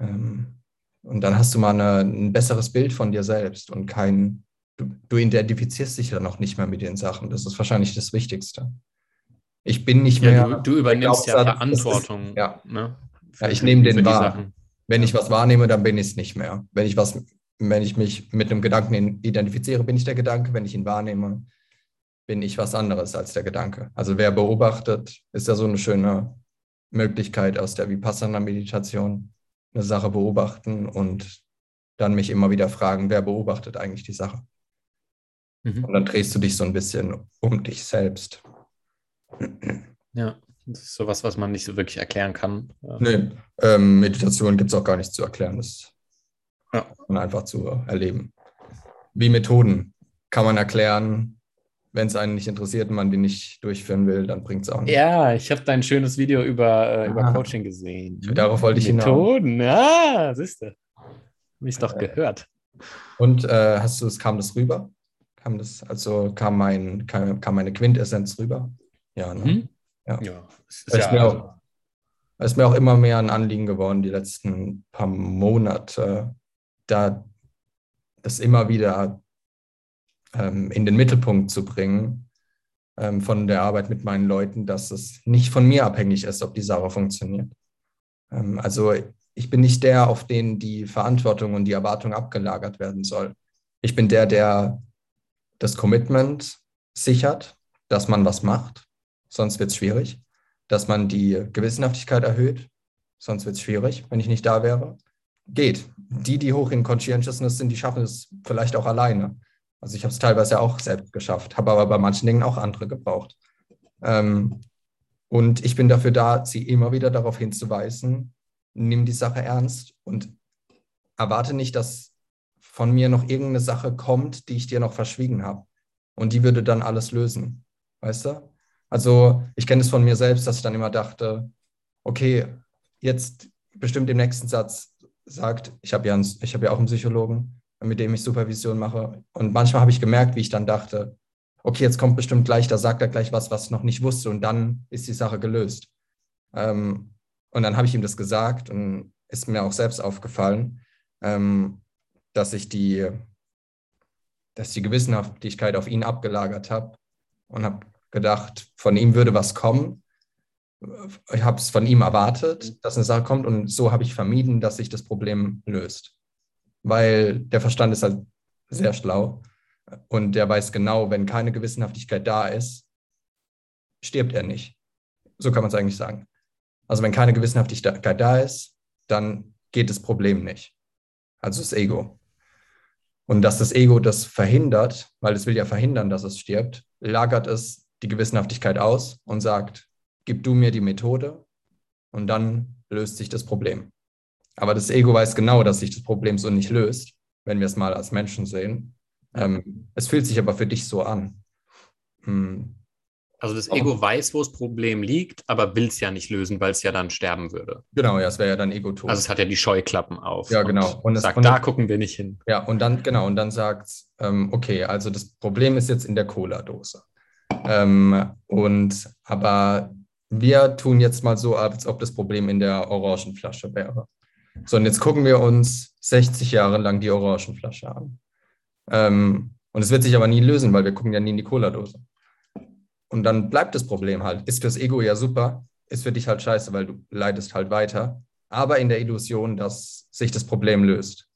Ähm, und dann hast du mal eine, ein besseres Bild von dir selbst und kein, du, du identifizierst dich dann auch nicht mehr mit den Sachen. Das ist wahrscheinlich das Wichtigste. Ich bin nicht mehr. Ja, du, du, übernimmst ja Verantwortung. Ist, ja. Ne? ja. ich nehme den wahr. Wenn ich was wahrnehme, dann bin ich es nicht mehr. Wenn ich was, wenn ich mich mit einem Gedanken identifiziere, bin ich der Gedanke. Wenn ich ihn wahrnehme, bin ich was anderes als der Gedanke. Also wer beobachtet, ist ja so eine schöne Möglichkeit aus der Vipassana-Meditation eine Sache beobachten und dann mich immer wieder fragen, wer beobachtet eigentlich die Sache? Mhm. Und dann drehst du dich so ein bisschen um dich selbst. Ja, das ist sowas, was man nicht so wirklich erklären kann. Nee, ähm, Meditation gibt es auch gar nicht zu erklären. Das ja. man einfach zu erleben. Wie Methoden kann man erklären, wenn es einen nicht interessiert und man die nicht durchführen will, dann bringt es auch nicht. Ja, ich habe dein schönes Video über, äh, über ah. Coaching gesehen. Darauf wollte ich hinaus. Methoden, ja, siehst du. Habe ich doch äh, gehört. Und äh, hast du, es kam das rüber? Kam das, also kam, mein, kam, kam meine Quintessenz rüber? Ja, ne? Mhm. Ja. ja, ist, ja mir auch, ist mir auch immer mehr ein Anliegen geworden, die letzten paar Monate, da das immer wieder ähm, in den Mittelpunkt zu bringen ähm, von der Arbeit mit meinen Leuten, dass es nicht von mir abhängig ist, ob die Sache funktioniert. Ähm, also ich bin nicht der, auf den die Verantwortung und die Erwartung abgelagert werden soll. Ich bin der, der das Commitment sichert, dass man was macht, sonst wird es schwierig. Dass man die Gewissenhaftigkeit erhöht, sonst wird es schwierig, wenn ich nicht da wäre. Geht. Die, die hoch in Conscientiousness sind, die schaffen es vielleicht auch alleine. Also ich habe es teilweise auch selbst geschafft, habe aber bei manchen Dingen auch andere gebraucht. Ähm, und ich bin dafür da, sie immer wieder darauf hinzuweisen, nimm die Sache ernst und erwarte nicht, dass von mir noch irgendeine Sache kommt, die ich dir noch verschwiegen habe. Und die würde dann alles lösen. Weißt du? Also ich kenne es von mir selbst, dass ich dann immer dachte, okay, jetzt bestimmt im nächsten Satz sagt, ich habe ja, hab ja auch einen Psychologen, mit dem ich Supervision mache. Und manchmal habe ich gemerkt, wie ich dann dachte, okay, jetzt kommt bestimmt gleich, da sagt er gleich was, was ich noch nicht wusste und dann ist die Sache gelöst. Ähm, und dann habe ich ihm das gesagt und ist mir auch selbst aufgefallen, ähm, dass ich die, dass die Gewissenhaftigkeit auf ihn abgelagert habe und habe gedacht, von ihm würde was kommen. Ich habe es von ihm erwartet, dass eine Sache kommt und so habe ich vermieden, dass sich das Problem löst. weil der Verstand ist halt sehr schlau und der weiß genau, wenn keine Gewissenhaftigkeit da ist, stirbt er nicht. So kann man es eigentlich sagen. Also wenn keine Gewissenhaftigkeit da ist, dann geht das Problem nicht. Also das Ego. Und dass das Ego das verhindert, weil es will ja verhindern, dass es stirbt, lagert es die Gewissenhaftigkeit aus und sagt, gib du mir die Methode und dann löst sich das Problem. Aber das Ego weiß genau, dass sich das Problem so nicht löst, wenn wir es mal als Menschen sehen. Ähm, es fühlt sich aber für dich so an. Hm. Also das Ego weiß, wo das Problem liegt, aber will es ja nicht lösen, weil es ja dann sterben würde. Genau, ja, es wäre ja dann Ego-Tod. Also es hat ja die Scheuklappen auf. Ja, genau. Und, und sagt, und da gucken wir nicht hin. Ja, und dann, genau, und dann sagt ähm, okay, also das Problem ist jetzt in der Cola-Dose. Ähm, und aber wir tun jetzt mal so, als ob das Problem in der Orangenflasche wäre. So, und jetzt gucken wir uns 60 Jahre lang die Orangenflasche an. Ähm, und es wird sich aber nie lösen, weil wir gucken ja nie in die Cola-Dose. Und dann bleibt das Problem halt. Ist fürs Ego ja super, ist für dich halt scheiße, weil du leidest halt weiter. Aber in der Illusion, dass sich das Problem löst,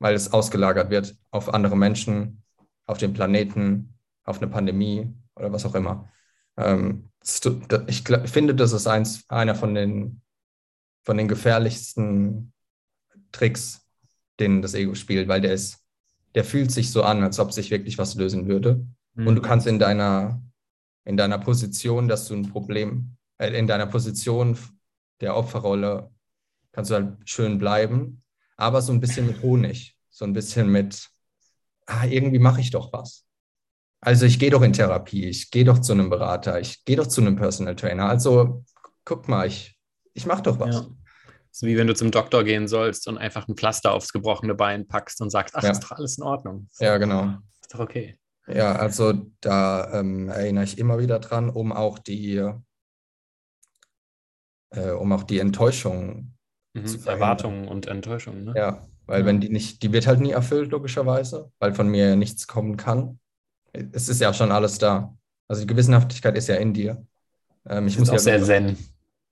weil es ausgelagert wird auf andere Menschen, auf den Planeten, auf eine Pandemie oder was auch immer. Ähm, ich finde, das ist eins, einer von den, von den gefährlichsten Tricks, den das Ego spielt, weil der ist, der fühlt sich so an, als ob sich wirklich was lösen würde. Mhm. Und du kannst in deiner in deiner Position, dass du ein Problem, äh, in deiner Position der Opferrolle kannst du halt schön bleiben, aber so ein bisschen mit Honig, so ein bisschen mit, ah, irgendwie mache ich doch was. Also ich gehe doch in Therapie, ich gehe doch zu einem Berater, ich gehe doch zu einem Personal Trainer. Also guck mal, ich, ich mache doch was. Ja. So wie wenn du zum Doktor gehen sollst und einfach ein Pflaster aufs gebrochene Bein packst und sagst, ach, ja. ist doch alles in Ordnung. Ja, genau. Ist doch okay. Ja, also da ähm, erinnere ich immer wieder dran, um auch die, äh, um auch die Enttäuschung mhm, zu Erwartungen und Enttäuschungen, ne? Ja, weil ja. wenn die nicht, die wird halt nie erfüllt, logischerweise, weil von mir ja nichts kommen kann. Es ist ja schon alles da. Also die Gewissenhaftigkeit ist ja in dir. Ähm, ich das muss ist auch sehr zen.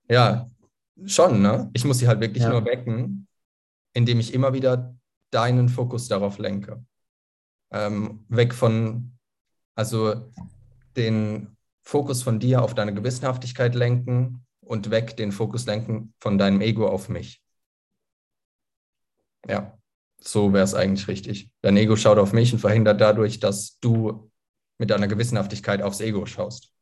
Ja, schon, ne? Ich muss sie halt wirklich ja. nur wecken, indem ich immer wieder deinen Fokus darauf lenke ähm, weg von, also den Fokus von dir auf deine Gewissenhaftigkeit lenken und weg den Fokus lenken von deinem Ego auf mich. Ja, so wäre es eigentlich richtig. Dein Ego schaut auf mich und verhindert dadurch, dass du mit deiner Gewissenhaftigkeit aufs Ego schaust.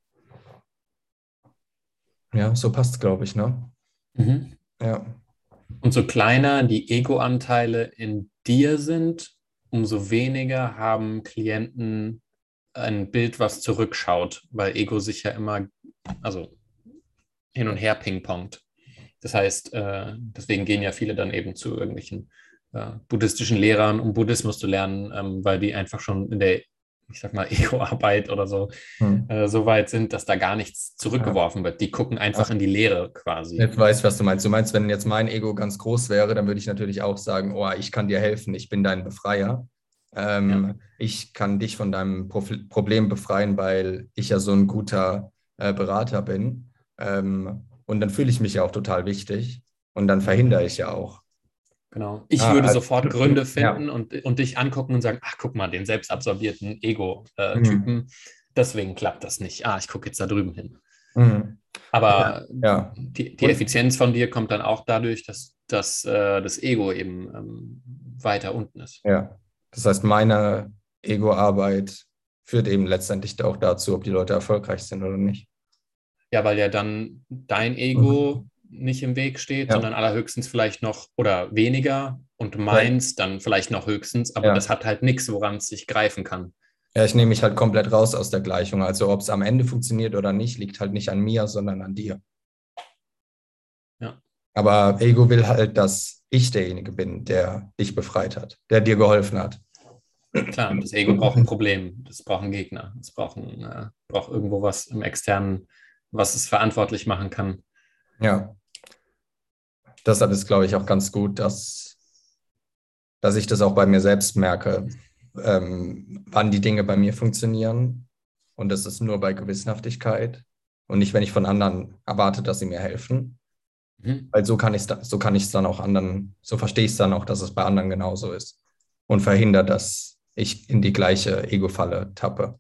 Ja, so passt es, glaube ich, ne? Mhm. Ja. Und so kleiner die Ego-Anteile in dir sind, umso weniger haben Klienten ein Bild, was zurückschaut, weil Ego sich ja immer, also hin und her pingpongt. Das heißt, äh, deswegen gehen ja viele dann eben zu irgendwelchen äh, buddhistischen Lehrern, um Buddhismus zu lernen, ähm, weil die einfach schon in der, ich sag mal, Ego-Arbeit oder so, hm. äh, so weit sind, dass da gar nichts zurückgeworfen wird. Die gucken einfach Ach, in die Leere quasi. Jetzt weiß, was du meinst. Du meinst, wenn jetzt mein Ego ganz groß wäre, dann würde ich natürlich auch sagen, oh, ich kann dir helfen, ich bin dein Befreier. Ähm, ja. Ich kann dich von deinem Problem befreien, weil ich ja so ein guter äh, Berater bin. Ähm, und dann fühle ich mich ja auch total wichtig und dann verhindere ich ja auch. Genau. Ich ah, würde also, sofort Gründe finden ja. und, und dich angucken und sagen, ach, guck mal, den selbstabsorbierten Ego-Typen. Mhm. Deswegen klappt das nicht. Ah, ich gucke jetzt da drüben hin. Mhm. Aber ja. die, die Effizienz von dir kommt dann auch dadurch, dass, dass äh, das Ego eben ähm, weiter unten ist. Ja, das heißt, meine Ego-Arbeit führt eben letztendlich auch dazu, ob die Leute erfolgreich sind oder nicht. Ja, weil ja dann dein Ego mhm. Nicht im Weg steht, ja. sondern allerhöchstens vielleicht noch oder weniger und meins ja. dann vielleicht noch höchstens, aber ja. das hat halt nichts, woran es sich greifen kann. Ja, ich nehme mich halt komplett raus aus der Gleichung. Also ob es am Ende funktioniert oder nicht, liegt halt nicht an mir, sondern an dir. Ja. Aber Ego will halt, dass ich derjenige bin, der dich befreit hat, der dir geholfen hat. Klar, das Ego braucht ein Problem, das braucht einen Gegner, es braucht, ein, äh, braucht irgendwo was im Externen, was es verantwortlich machen kann. Ja. Deshalb ist, glaube ich, auch ganz gut, dass, dass ich das auch bei mir selbst merke, ähm, wann die Dinge bei mir funktionieren. Und das ist nur bei Gewissenhaftigkeit und nicht, wenn ich von anderen erwarte, dass sie mir helfen. Mhm. Weil so kann ich es so dann auch anderen, so verstehe ich es dann auch, dass es bei anderen genauso ist. und verhindert, dass ich in die gleiche Ego-Falle tappe.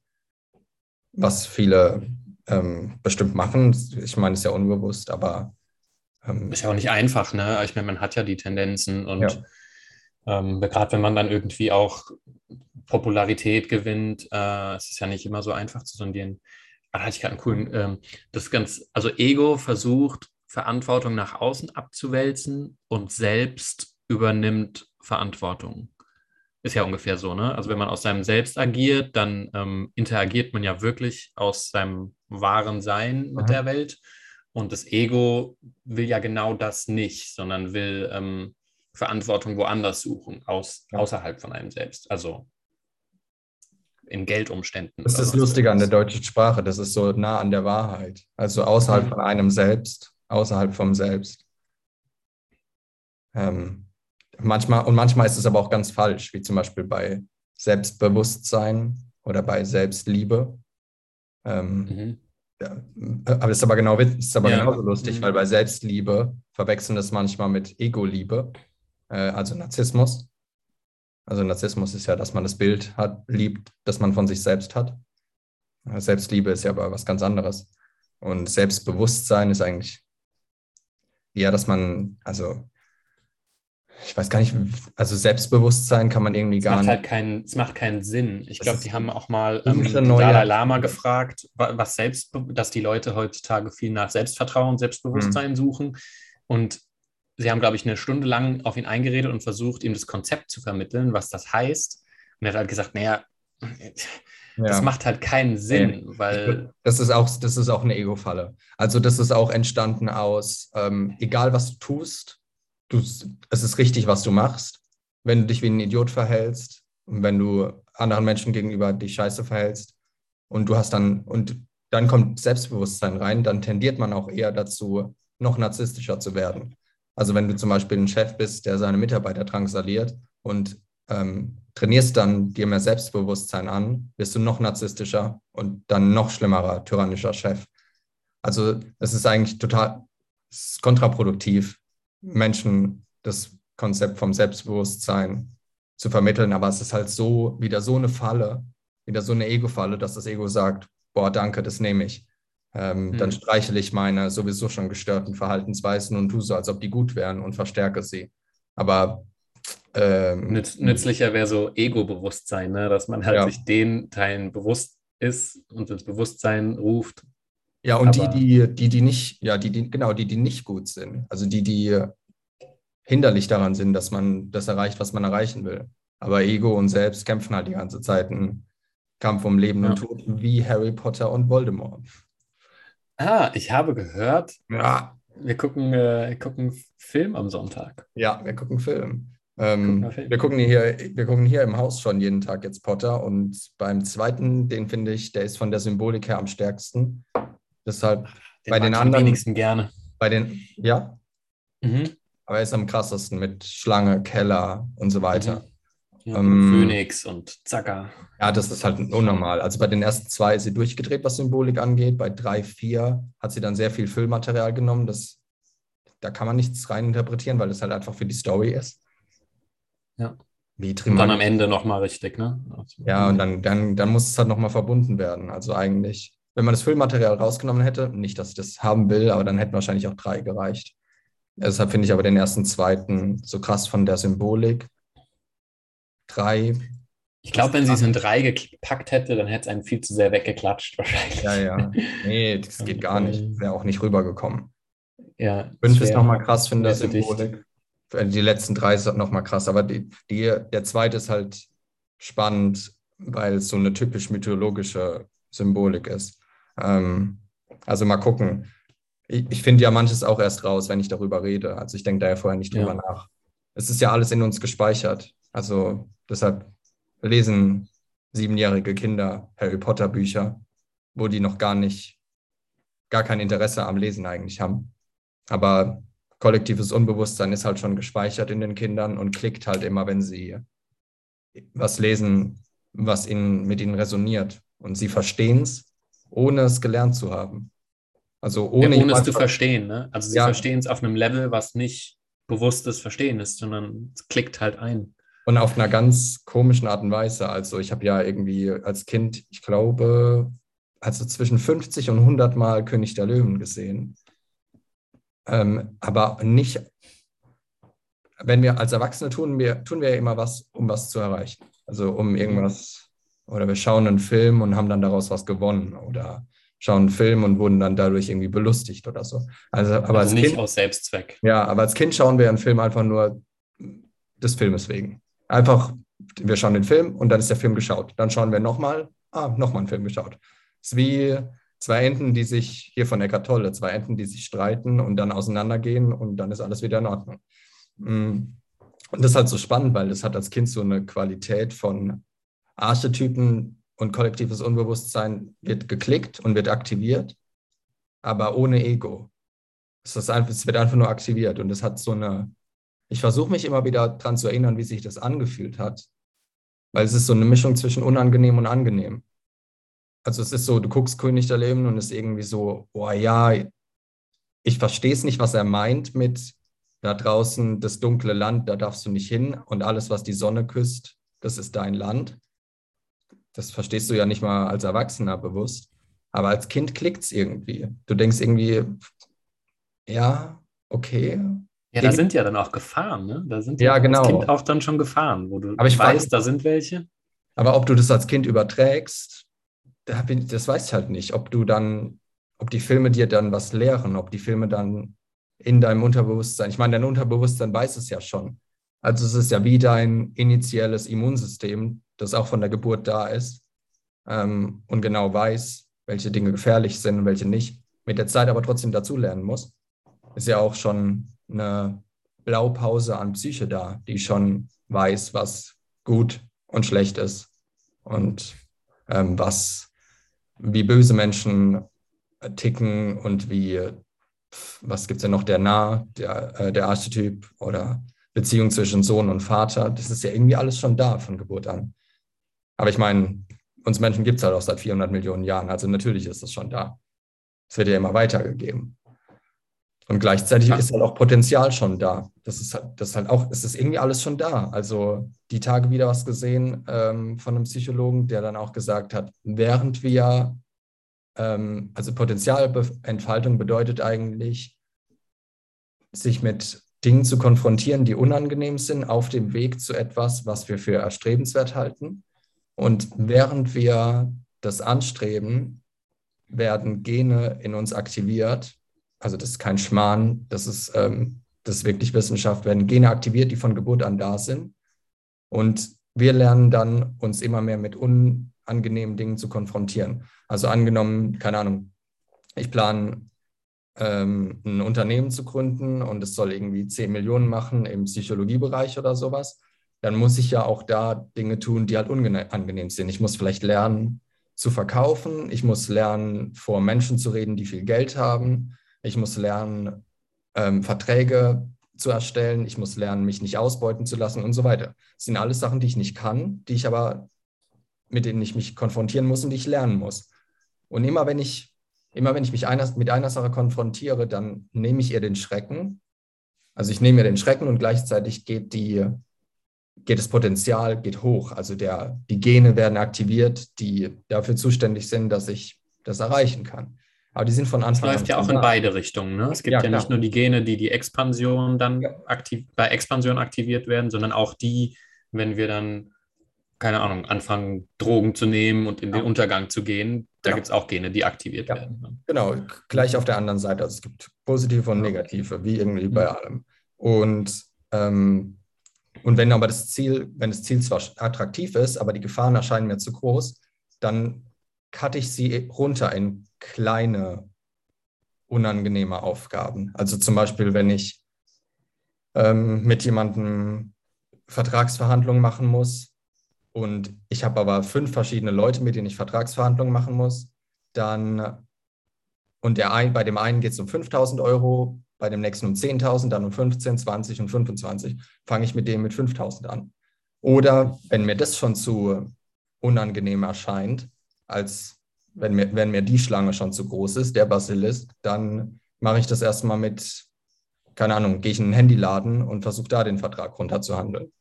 Was viele ähm, bestimmt machen. Ich meine, ist ja unbewusst, aber. Ähm, ist ja auch nicht einfach, ne? Ich meine, man hat ja die Tendenzen und ja. ähm, gerade wenn man dann irgendwie auch Popularität gewinnt, äh, es ist ja nicht immer so einfach zu sondieren. Da hatte ich gerade einen coolen, ähm, das ganz, also Ego versucht, Verantwortung nach außen abzuwälzen und selbst übernimmt Verantwortung. Ist ja ungefähr so, ne? Also wenn man aus seinem Selbst agiert, dann ähm, interagiert man ja wirklich aus seinem wahren Sein mit mhm. der Welt. Und das Ego will ja genau das nicht, sondern will ähm, Verantwortung woanders suchen, aus, außerhalb von einem selbst. Also in Geldumständen. Das ist das Lustige an der deutschen Sprache, das ist so nah an der Wahrheit. Also außerhalb mhm. von einem selbst, außerhalb vom Selbst. Ähm, manchmal, und manchmal ist es aber auch ganz falsch, wie zum Beispiel bei Selbstbewusstsein oder bei Selbstliebe. Ähm, mhm. Ja, aber das ist aber genau ist aber ja. genauso lustig, mhm. weil bei Selbstliebe verwechseln das manchmal mit Ego-Liebe, äh, also Narzissmus. Also Narzissmus ist ja, dass man das Bild hat, liebt, das man von sich selbst hat. Selbstliebe ist ja aber was ganz anderes. Und Selbstbewusstsein ist eigentlich eher, dass man, also ich weiß gar nicht, also Selbstbewusstsein kann man irgendwie gar macht nicht. Halt keinen, es macht keinen Sinn. Ich glaube, die haben auch mal ähm, Dalai Lama gefragt, was selbst, dass die Leute heutzutage viel nach Selbstvertrauen, Selbstbewusstsein mhm. suchen. Und sie haben, glaube ich, eine Stunde lang auf ihn eingeredet und versucht, ihm das Konzept zu vermitteln, was das heißt. Und er hat halt gesagt, naja, das ja. macht halt keinen Sinn, nee. weil. Das ist auch, das ist auch eine Ego-Falle. Also, das ist auch entstanden aus, ähm, egal was du tust, du, es ist richtig, was du machst. Wenn du dich wie ein Idiot verhältst und wenn du anderen Menschen gegenüber dich scheiße verhältst und du hast dann, und dann kommt Selbstbewusstsein rein, dann tendiert man auch eher dazu, noch narzisstischer zu werden. Also wenn du zum Beispiel ein Chef bist, der seine Mitarbeiter drangsaliert und ähm, trainierst dann dir mehr Selbstbewusstsein an, wirst du noch narzisstischer und dann noch schlimmerer, tyrannischer Chef. Also es ist eigentlich total kontraproduktiv, Menschen das Konzept vom Selbstbewusstsein zu vermitteln. Aber es ist halt so, wieder so eine Falle, wieder so eine Ego-Falle, dass das Ego sagt, boah, danke, das nehme ich. Ähm, mhm. Dann streichele ich meine sowieso schon gestörten Verhaltensweisen und tue so, als ob die gut wären und verstärke sie. Aber ähm, Nütz, nützlicher wäre so Ego-Bewusstsein, ne? dass man halt ja. sich den Teilen bewusst ist und ins Bewusstsein ruft, ja, und die, die, die, die nicht, ja, die, die, genau, die, die nicht gut sind. Also die, die hinderlich daran sind, dass man das erreicht, was man erreichen will. Aber Ego und Selbst kämpfen halt die ganze Zeit einen Kampf um Leben ja. und Tod, wie Harry Potter und Voldemort. Ah, ich habe gehört, ja. wir gucken, äh, gucken Film am Sonntag. Ja, wir gucken Film. Ähm, wir, gucken hier, wir gucken hier im Haus schon jeden Tag jetzt Potter und beim zweiten, den finde ich, der ist von der Symbolik her am stärksten. Deshalb den bei den anderen. wenigsten gerne. Bei den, ja. Mhm. Aber er ist am krassesten mit Schlange, Keller und so weiter. Mhm. Ja, ähm, Phoenix und Zacker. Ja, das ist halt unnormal. Also bei den ersten zwei ist sie durchgedreht, was Symbolik angeht. Bei drei, vier hat sie dann sehr viel Füllmaterial genommen. Das, da kann man nichts reininterpretieren, weil das halt einfach für die Story ist. Ja. Wie und dann am Ende nochmal richtig, ne? Also, ja, und dann, dann, dann muss es halt nochmal verbunden werden. Also eigentlich wenn man das Füllmaterial rausgenommen hätte, nicht, dass ich das haben will, aber dann hätten wahrscheinlich auch drei gereicht. Deshalb finde ich aber den ersten, zweiten so krass von der Symbolik. Drei. Ich glaube, wenn sie es in drei gepackt hätte, dann hätte es einen viel zu sehr weggeklatscht wahrscheinlich. Ja, ja. Nee, das geht gar nicht. Wäre auch nicht rübergekommen. Ja. Fünf ist nochmal krass, finde ich, Symbolik. Dicht. Die letzten drei sind nochmal krass, aber die, die, der zweite ist halt spannend, weil es so eine typisch mythologische Symbolik ist. Ähm, also mal gucken. Ich, ich finde ja manches auch erst raus, wenn ich darüber rede. Also ich denke da ja vorher nicht drüber ja. nach. Es ist ja alles in uns gespeichert. Also deshalb lesen siebenjährige Kinder Harry Potter Bücher, wo die noch gar nicht, gar kein Interesse am Lesen eigentlich haben. Aber kollektives Unbewusstsein ist halt schon gespeichert in den Kindern und klickt halt immer, wenn sie was lesen, was ihnen, mit ihnen resoniert. Und sie verstehen es ohne es gelernt zu haben. Also ohne, ja, ohne es zu verstehen. Ne? Also sie ja. verstehen es auf einem Level, was nicht bewusstes Verstehen ist, sondern es klickt halt ein. Und auf einer ganz komischen Art und Weise. Also ich habe ja irgendwie als Kind, ich glaube, also zwischen 50 und 100 Mal König der Löwen gesehen. Ähm, aber nicht, wenn wir als Erwachsene tun, wir, tun wir ja immer was, um was zu erreichen. Also um irgendwas, oder wir schauen einen Film und haben dann daraus was gewonnen oder schauen einen Film und wurden dann dadurch irgendwie belustigt oder so. Also, aber also als nicht kind, aus Selbstzweck. Ja, aber als Kind schauen wir einen Film einfach nur des Filmes wegen. Einfach, wir schauen den Film und dann ist der Film geschaut. Dann schauen wir nochmal, ah, nochmal einen Film geschaut. Es ist wie zwei Enten, die sich, hier von Eckart Tolle, zwei Enten, die sich streiten und dann auseinandergehen und dann ist alles wieder in Ordnung. Mm. Und das ist halt so spannend, weil das hat als Kind so eine Qualität von Archetypen und kollektives Unbewusstsein wird geklickt und wird aktiviert, aber ohne Ego. Es, einfach, es wird einfach nur aktiviert und es hat so eine, ich versuche mich immer wieder daran zu erinnern, wie sich das angefühlt hat, weil es ist so eine Mischung zwischen unangenehm und angenehm. Also es ist so, du guckst König der Leben und es ist irgendwie so, boah ja, ich verstehe es nicht, was er meint mit da draußen das dunkle Land, da darfst du nicht hin und alles, was die Sonne küsst, das ist dein Land. Das verstehst du ja nicht mal als Erwachsener bewusst. Aber als Kind klickt es irgendwie. Du denkst irgendwie, ja, okay. Ja, da sind ja dann auch Gefahren, ne? Da sind ja, genau. als Kind auch dann schon Gefahren, wo du aber ich weißt, weiß, da sind welche. Aber ob du das als Kind überträgst, das weiß ich halt nicht. Ob du dann, ob die Filme dir dann was lehren, ob die Filme dann in deinem Unterbewusstsein, ich meine, dein Unterbewusstsein weiß es ja schon. Also es ist ja wie dein initielles Immunsystem, das auch von der Geburt da ist ähm, und genau weiß, welche Dinge gefährlich sind und welche nicht, mit der Zeit aber trotzdem dazulernen muss, ist ja auch schon eine Blaupause an Psyche da, die schon weiß, was gut und schlecht ist und ähm, was, wie böse Menschen ticken und wie was gibt es denn noch, der Nah, der, äh, der Archetyp oder Beziehung zwischen Sohn und Vater, das ist ja irgendwie alles schon da von Geburt an. Aber ich meine, uns Menschen gibt es halt auch seit 400 Millionen Jahren, also natürlich ist das schon da. Es wird ja immer weitergegeben. Und gleichzeitig ist halt auch Potenzial schon da. Das ist halt, das ist halt auch, es ist irgendwie alles schon da. Also die Tage wieder was gesehen ähm, von einem Psychologen, der dann auch gesagt hat, während wir ähm, also Potenzialentfaltung bedeutet eigentlich, sich mit Dingen zu konfrontieren, die unangenehm sind, auf dem Weg zu etwas, was wir für erstrebenswert halten. Und während wir das anstreben, werden Gene in uns aktiviert. Also das ist kein Schmarrn, das ist, ähm, das ist wirklich Wissenschaft, werden Gene aktiviert, die von Geburt an da sind. Und wir lernen dann, uns immer mehr mit unangenehmen Dingen zu konfrontieren. Also angenommen, keine Ahnung, ich plane ähm, ein Unternehmen zu gründen und es soll irgendwie 10 Millionen machen im Psychologiebereich oder sowas, dann muss ich ja auch da Dinge tun, die halt unangenehm sind. Ich muss vielleicht lernen zu verkaufen, ich muss lernen, vor Menschen zu reden, die viel Geld haben, ich muss lernen, ähm, Verträge zu erstellen, ich muss lernen, mich nicht ausbeuten zu lassen und so weiter. Das sind alles Sachen, die ich nicht kann, die ich aber, mit denen ich mich konfrontieren muss und die ich lernen muss. Und immer wenn ich, immer wenn ich mich einer, mit einer Sache konfrontiere, dann nehme ich ihr den Schrecken. Also ich nehme ihr den Schrecken und gleichzeitig geht die, geht das Potenzial geht hoch. Also der, die Gene werden aktiviert, die dafür zuständig sind, dass ich das erreichen kann. Aber die sind von Anfang an. Das läuft ja auch in beide Richtungen. Ne? Es gibt ja, ja nicht nur die Gene, die die Expansion dann ja. aktiv, bei Expansion aktiviert werden, sondern auch die, wenn wir dann keine Ahnung, anfangen, Drogen zu nehmen und in den Untergang zu gehen. Da genau. gibt es auch Gene, die aktiviert ja. werden. Ne? Genau, gleich auf der anderen Seite. Also es gibt positive und negative, wie irgendwie bei mhm. allem. Und, ähm, und wenn aber das Ziel, wenn das Ziel zwar attraktiv ist, aber die Gefahren erscheinen mir zu groß, dann cutte ich sie runter in kleine, unangenehme Aufgaben. Also zum Beispiel, wenn ich ähm, mit jemandem Vertragsverhandlungen machen muss, und ich habe aber fünf verschiedene Leute, mit denen ich Vertragsverhandlungen machen muss, dann und der ein, bei dem einen geht es um 5000 Euro, bei dem nächsten um 10.000, dann um 15, 20 und 25, fange ich mit dem mit 5000 an. Oder wenn mir das schon zu unangenehm erscheint, als wenn mir, wenn mir die Schlange schon zu groß ist, der Basilisk, dann mache ich das erstmal mit, keine Ahnung, gehe ich in einen Handyladen und versuche da den Vertrag runterzuhandeln.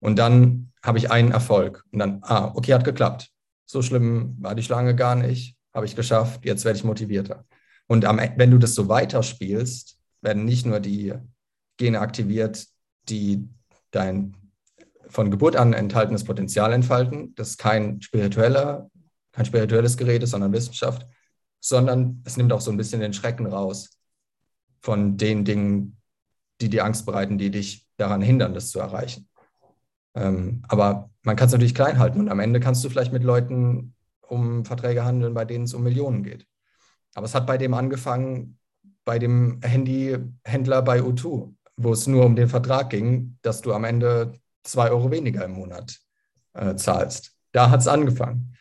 Und dann habe ich einen Erfolg. Und dann, ah, okay, hat geklappt. So schlimm war die Schlange gar nicht. Habe ich geschafft. Jetzt werde ich motivierter. Und am, wenn du das so weiterspielst, werden nicht nur die Gene aktiviert, die dein von Geburt an enthaltenes Potenzial entfalten. Das ist kein spiritueller, kein spirituelles Gerede, sondern Wissenschaft, sondern es nimmt auch so ein bisschen den Schrecken raus von den Dingen, die dir Angst bereiten, die dich daran hindern, das zu erreichen. Ähm, aber man kann es natürlich klein halten und am Ende kannst du vielleicht mit Leuten um Verträge handeln, bei denen es um Millionen geht. Aber es hat bei dem angefangen, bei dem Handyhändler bei U2, wo es nur um den Vertrag ging, dass du am Ende zwei Euro weniger im Monat äh, zahlst. Da hat es angefangen.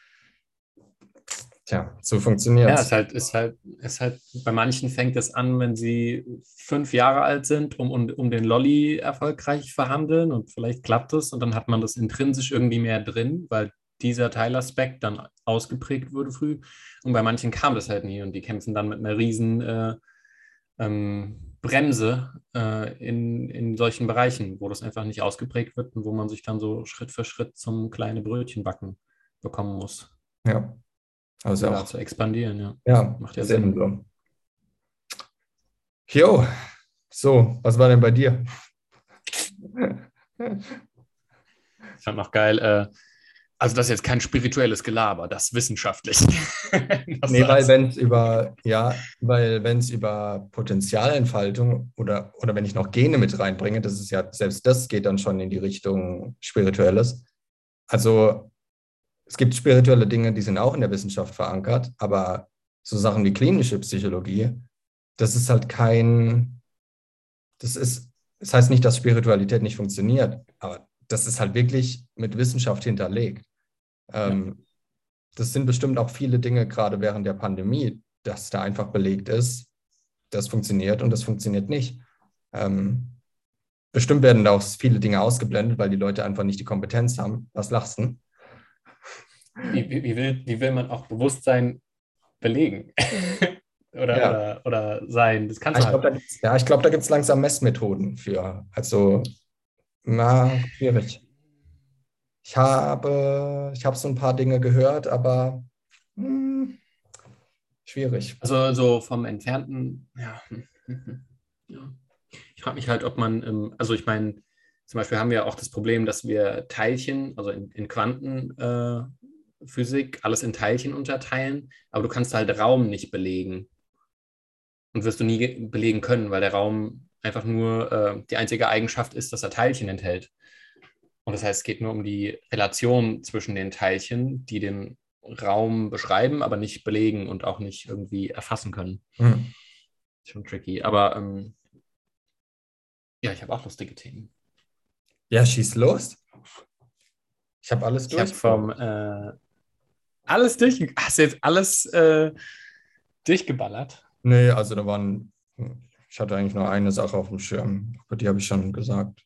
Tja, so funktioniert es. Ja, ist halt, ist halt, ist halt, bei manchen fängt es an, wenn sie fünf Jahre alt sind, um, um, um den Lolly erfolgreich verhandeln und vielleicht klappt es und dann hat man das intrinsisch irgendwie mehr drin, weil dieser Teilaspekt dann ausgeprägt wurde früh. Und bei manchen kam das halt nie und die kämpfen dann mit einer riesen äh, ähm, Bremse äh, in, in solchen Bereichen, wo das einfach nicht ausgeprägt wird und wo man sich dann so Schritt für Schritt zum kleine Brötchen backen bekommen muss. Ja. Also ja, auch zu expandieren, ja. Ja, macht ja Sinn. So. Jo, so, was war denn bei dir? Ich fand noch geil, äh, also das ist jetzt kein spirituelles Gelaber, das wissenschaftlich. das nee, weil wenn es über, ja, weil wenn es über Potenzialentfaltung oder, oder wenn ich noch Gene mit reinbringe, das ist ja, selbst das geht dann schon in die Richtung Spirituelles. Also es gibt spirituelle Dinge, die sind auch in der Wissenschaft verankert, aber so Sachen wie klinische Psychologie, das ist halt kein, das ist, das heißt nicht, dass Spiritualität nicht funktioniert, aber das ist halt wirklich mit Wissenschaft hinterlegt. Ähm, ja. Das sind bestimmt auch viele Dinge, gerade während der Pandemie, dass da einfach belegt ist, das funktioniert und das funktioniert nicht. Ähm, bestimmt werden da auch viele Dinge ausgeblendet, weil die Leute einfach nicht die Kompetenz haben. Was lachst du? Wie, wie, wie, will, wie will man auch Bewusstsein belegen? oder, ja. oder, oder sein? Das kannst du halt. Glaub, ja, ich glaube, da gibt es langsam Messmethoden für. Also, na, schwierig. Ich habe, ich habe so ein paar Dinge gehört, aber hm, schwierig. Also so vom entfernten, ja. ja. Ich frage mich halt, ob man, also ich meine, zum Beispiel haben wir auch das Problem, dass wir Teilchen, also in, in Quantenphysik, äh, alles in Teilchen unterteilen, aber du kannst halt Raum nicht belegen. Und wirst du nie belegen können, weil der Raum einfach nur äh, die einzige Eigenschaft ist, dass er Teilchen enthält. Und das heißt, es geht nur um die Relation zwischen den Teilchen, die den Raum beschreiben, aber nicht belegen und auch nicht irgendwie erfassen können. Mhm. Schon tricky. Aber ähm, ja, ich habe auch lustige Themen. Ja, schieß los. Ich habe alles durch. Ich habe vom äh, alles durch. Hast du jetzt alles äh, durchgeballert? Nee, also da waren. Ich hatte eigentlich nur eine Sache auf dem Schirm, aber die habe ich schon gesagt.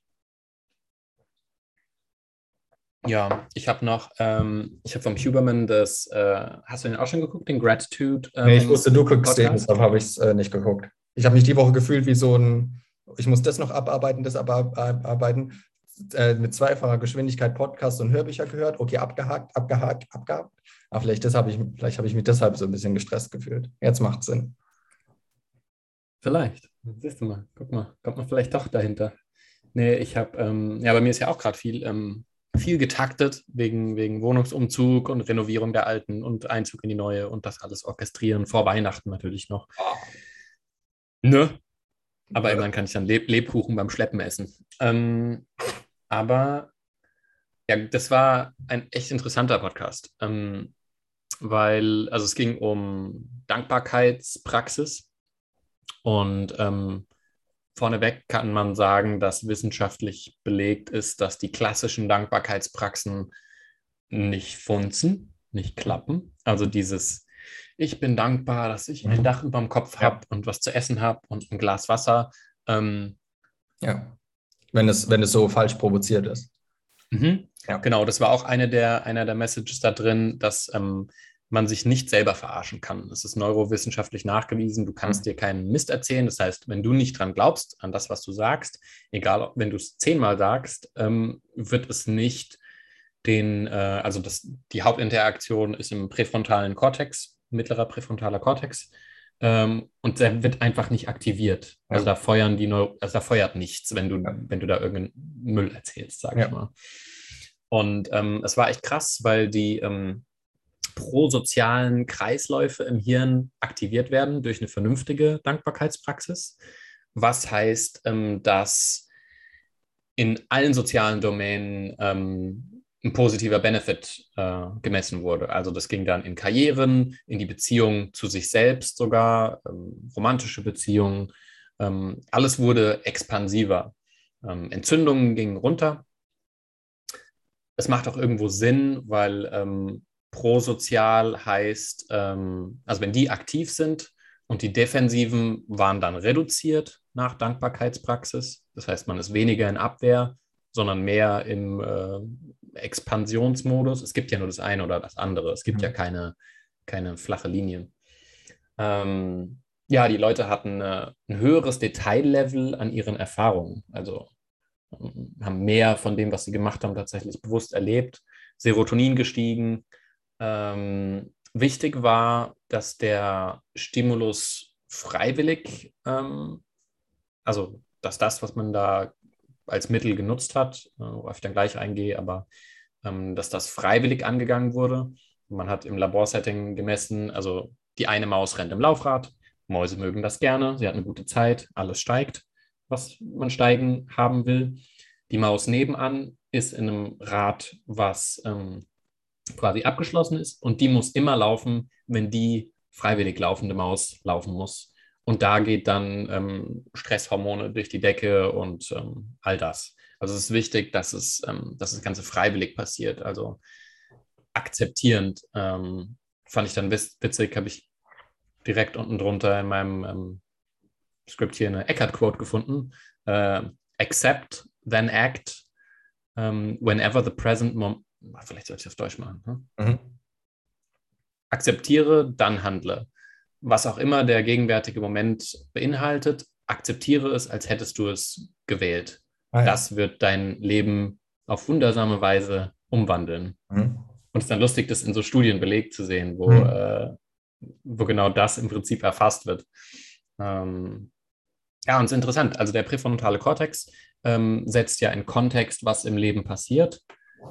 Ja, ich habe noch, ähm, ich habe vom Huberman das, äh, hast du den auch schon geguckt, den Gratitude? Ähm, nee, ich wusste, du guckst den, deshalb habe ich es äh, nicht geguckt. Ich habe mich die Woche gefühlt wie so ein, ich muss das noch abarbeiten, das abarbeiten, äh, mit zweifacher Geschwindigkeit Podcast und Hörbücher gehört, okay, abgehakt, abgehakt, abgehakt. Aber vielleicht, das hab ich, vielleicht habe ich mich deshalb so ein bisschen gestresst gefühlt. Jetzt macht Sinn. Vielleicht. Siehst du mal, guck mal, kommt man vielleicht doch dahinter. Nee, ich habe, ähm, ja, bei mir ist ja auch gerade viel ähm, viel getaktet wegen, wegen Wohnungsumzug und Renovierung der alten und Einzug in die neue und das alles orchestrieren, vor Weihnachten natürlich noch. Ne? Aber ja. irgendwann kann ich dann Leb Lebkuchen beim Schleppen essen. Ähm, aber ja, das war ein echt interessanter Podcast, ähm, weil, also es ging um Dankbarkeitspraxis und ähm, Vorneweg kann man sagen, dass wissenschaftlich belegt ist, dass die klassischen Dankbarkeitspraxen nicht funzen, nicht klappen. Also dieses, ich bin dankbar, dass ich ein mhm. Dach über dem Kopf habe und was zu essen habe und ein Glas Wasser. Ähm, ja, wenn es, wenn es so falsch provoziert ist. Mhm. Ja. Genau, das war auch eine der, einer der Messages da drin, dass ähm, man sich nicht selber verarschen kann. Es ist neurowissenschaftlich nachgewiesen, du kannst mhm. dir keinen Mist erzählen. Das heißt, wenn du nicht dran glaubst, an das, was du sagst, egal, wenn du es zehnmal sagst, ähm, wird es nicht den, äh, also das, die Hauptinteraktion ist im präfrontalen Kortex, mittlerer präfrontaler Kortex. Ähm, und der wird einfach nicht aktiviert. Ja. Also da feuern die Neu also da feuert nichts, wenn du, ja. wenn du da irgendeinen Müll erzählst, sag ja. ich mal. Und ähm, es war echt krass, weil die ähm, prosozialen Kreisläufe im Hirn aktiviert werden durch eine vernünftige Dankbarkeitspraxis. Was heißt, ähm, dass in allen sozialen Domänen ähm, ein positiver Benefit äh, gemessen wurde. Also das ging dann in Karrieren, in die Beziehung zu sich selbst sogar, ähm, romantische Beziehungen. Ähm, alles wurde expansiver. Ähm, Entzündungen gingen runter. Es macht auch irgendwo Sinn, weil ähm, prosozial heißt, ähm, also wenn die aktiv sind und die Defensiven waren dann reduziert nach Dankbarkeitspraxis. Das heißt, man ist weniger in Abwehr, sondern mehr im äh, Expansionsmodus. Es gibt ja nur das eine oder das andere. Es gibt mhm. ja keine, keine flache Linie. Ähm, ja, die Leute hatten äh, ein höheres Detaillevel an ihren Erfahrungen. Also ähm, haben mehr von dem, was sie gemacht haben, tatsächlich bewusst erlebt. Serotonin gestiegen. Ähm, wichtig war, dass der Stimulus freiwillig, ähm, also dass das, was man da als Mittel genutzt hat, äh, worauf ich dann gleich eingehe, aber ähm, dass das freiwillig angegangen wurde. Man hat im Laborsetting gemessen, also die eine Maus rennt im Laufrad, Mäuse mögen das gerne, sie hat eine gute Zeit, alles steigt, was man steigen haben will. Die Maus nebenan ist in einem Rad, was ähm, quasi abgeschlossen ist und die muss immer laufen, wenn die freiwillig laufende Maus laufen muss. Und da geht dann ähm, Stresshormone durch die Decke und ähm, all das. Also es ist wichtig, dass es, ähm, dass das Ganze freiwillig passiert, also akzeptierend. Ähm, fand ich dann witzig, habe ich direkt unten drunter in meinem ähm, Skript hier eine Eckhart-Quote gefunden. Äh, accept, then act, um, ähm, whenever the present moment. Vielleicht sollte ich auf Deutsch machen. Hm? Mhm. Akzeptiere, dann handle was auch immer der gegenwärtige Moment beinhaltet, akzeptiere es, als hättest du es gewählt. Ah, ja. Das wird dein Leben auf wundersame Weise umwandeln. Mhm. Und es ist dann lustig, das in so Studien belegt zu sehen, wo, mhm. äh, wo genau das im Prinzip erfasst wird. Ähm, ja, und es ist interessant. Also der präfrontale Kortex ähm, setzt ja in Kontext, was im Leben passiert.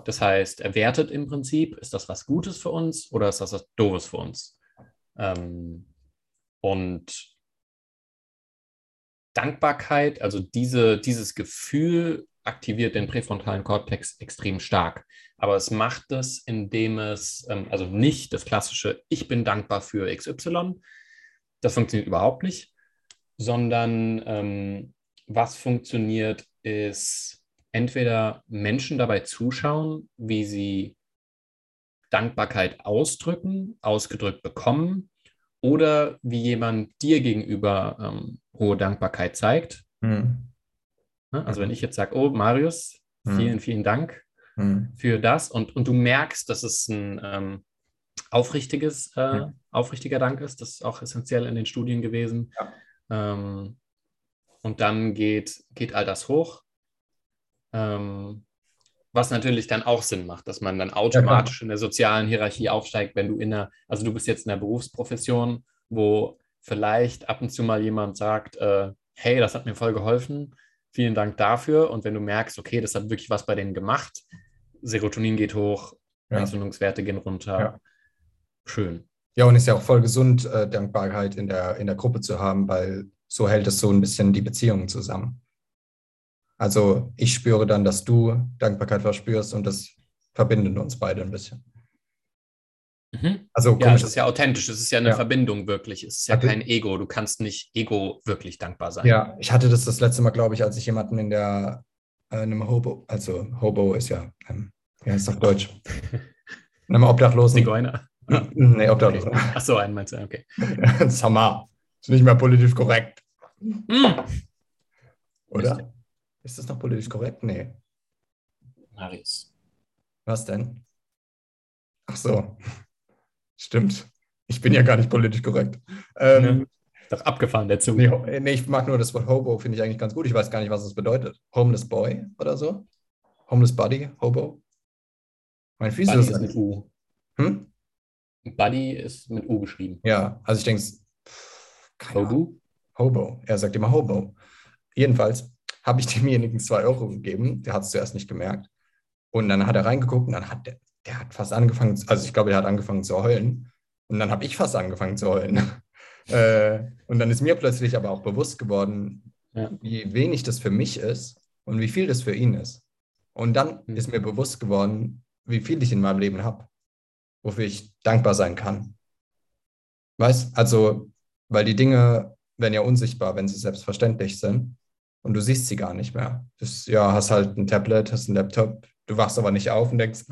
Das heißt, er wertet im Prinzip, ist das was Gutes für uns oder ist das was Doofes für uns? Ähm, und Dankbarkeit, also diese, dieses Gefühl aktiviert den präfrontalen Kortex extrem stark. Aber es macht es, indem es, ähm, also nicht das klassische, ich bin dankbar für XY, das funktioniert überhaupt nicht, sondern ähm, was funktioniert, ist entweder Menschen dabei zuschauen, wie sie Dankbarkeit ausdrücken, ausgedrückt bekommen oder wie jemand dir gegenüber ähm, hohe Dankbarkeit zeigt. Mhm. Also wenn ich jetzt sage, oh Marius, hm. vielen, vielen Dank mhm. für das und, und du merkst, dass es ein ähm, aufrichtiges, äh, mhm. aufrichtiger Dank ist, das ist auch essentiell in den Studien gewesen. Ja. Ähm, und dann geht, geht all das hoch. Ähm, was natürlich dann auch Sinn macht, dass man dann automatisch ja, in der sozialen Hierarchie aufsteigt, wenn du in der, also du bist jetzt in der Berufsprofession, wo vielleicht ab und zu mal jemand sagt, äh, hey, das hat mir voll geholfen, vielen Dank dafür. Und wenn du merkst, okay, das hat wirklich was bei denen gemacht, Serotonin geht hoch, ja. Entzündungswerte gehen runter. Ja. Schön. Ja, und ist ja auch voll gesund, äh, Dankbarkeit in der, in der Gruppe zu haben, weil so hält es so ein bisschen die Beziehungen zusammen. Also ich spüre dann, dass du Dankbarkeit verspürst und das verbindet uns beide ein bisschen. Mhm. Also ja, es ist ja authentisch, es ist ja eine ja. Verbindung wirklich, es ist ja hatte, kein Ego, du kannst nicht ego wirklich dankbar sein. Ja, ich hatte das das letzte Mal, glaube ich, als ich jemanden in der, äh, einem Hobo, also Hobo ist ja, ähm, wie heißt es auf Deutsch? In einem Obdachlosen. Zigeuner. Ah. Nee, Obdachlosen. Okay. Ach so, einen meinst du, okay. Samar. Ist nicht mehr politisch korrekt. Mm. Oder? Ist das noch politisch korrekt? Nee. Marius. Was denn? Ach so. Stimmt. Ich bin ja gar nicht politisch korrekt. Ähm, ja. Doch abgefahren dazu. Nee, nee, ich mag nur das Wort Hobo, finde ich eigentlich ganz gut. Ich weiß gar nicht, was es bedeutet. Homeless Boy oder so? Homeless Buddy, Hobo? Mein Physio ist mit U. Hm? Buddy ist mit U geschrieben. Ja, also ich denke, Hobo? Hobo. Er sagt immer Hobo. Jedenfalls habe ich demjenigen zwei Euro gegeben. Der hat es zuerst nicht gemerkt. Und dann hat er reingeguckt und dann hat der, der hat fast angefangen, also ich glaube, der hat angefangen zu heulen. Und dann habe ich fast angefangen zu heulen. äh, und dann ist mir plötzlich aber auch bewusst geworden, ja. wie wenig das für mich ist und wie viel das für ihn ist. Und dann mhm. ist mir bewusst geworden, wie viel ich in meinem Leben habe, wofür ich dankbar sein kann. Weißt, also, weil die Dinge werden ja unsichtbar, wenn sie selbstverständlich sind und du siehst sie gar nicht mehr. Du ja, hast halt ein Tablet, hast einen Laptop, du wachst aber nicht auf und denkst,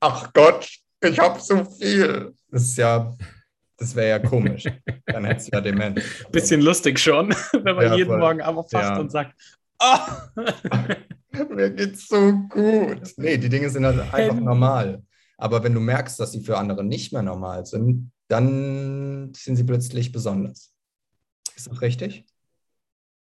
ach Gott, ich habe so viel. Das ist ja, das wäre ja komisch. Dann hättest du ja Demenz. Bisschen lustig schon, wenn man ja, jeden voll. Morgen aufwacht ja. und sagt, oh. mir geht's so gut. Nee, die Dinge sind halt einfach normal. Aber wenn du merkst, dass sie für andere nicht mehr normal sind, dann sind sie plötzlich besonders. Ist das richtig?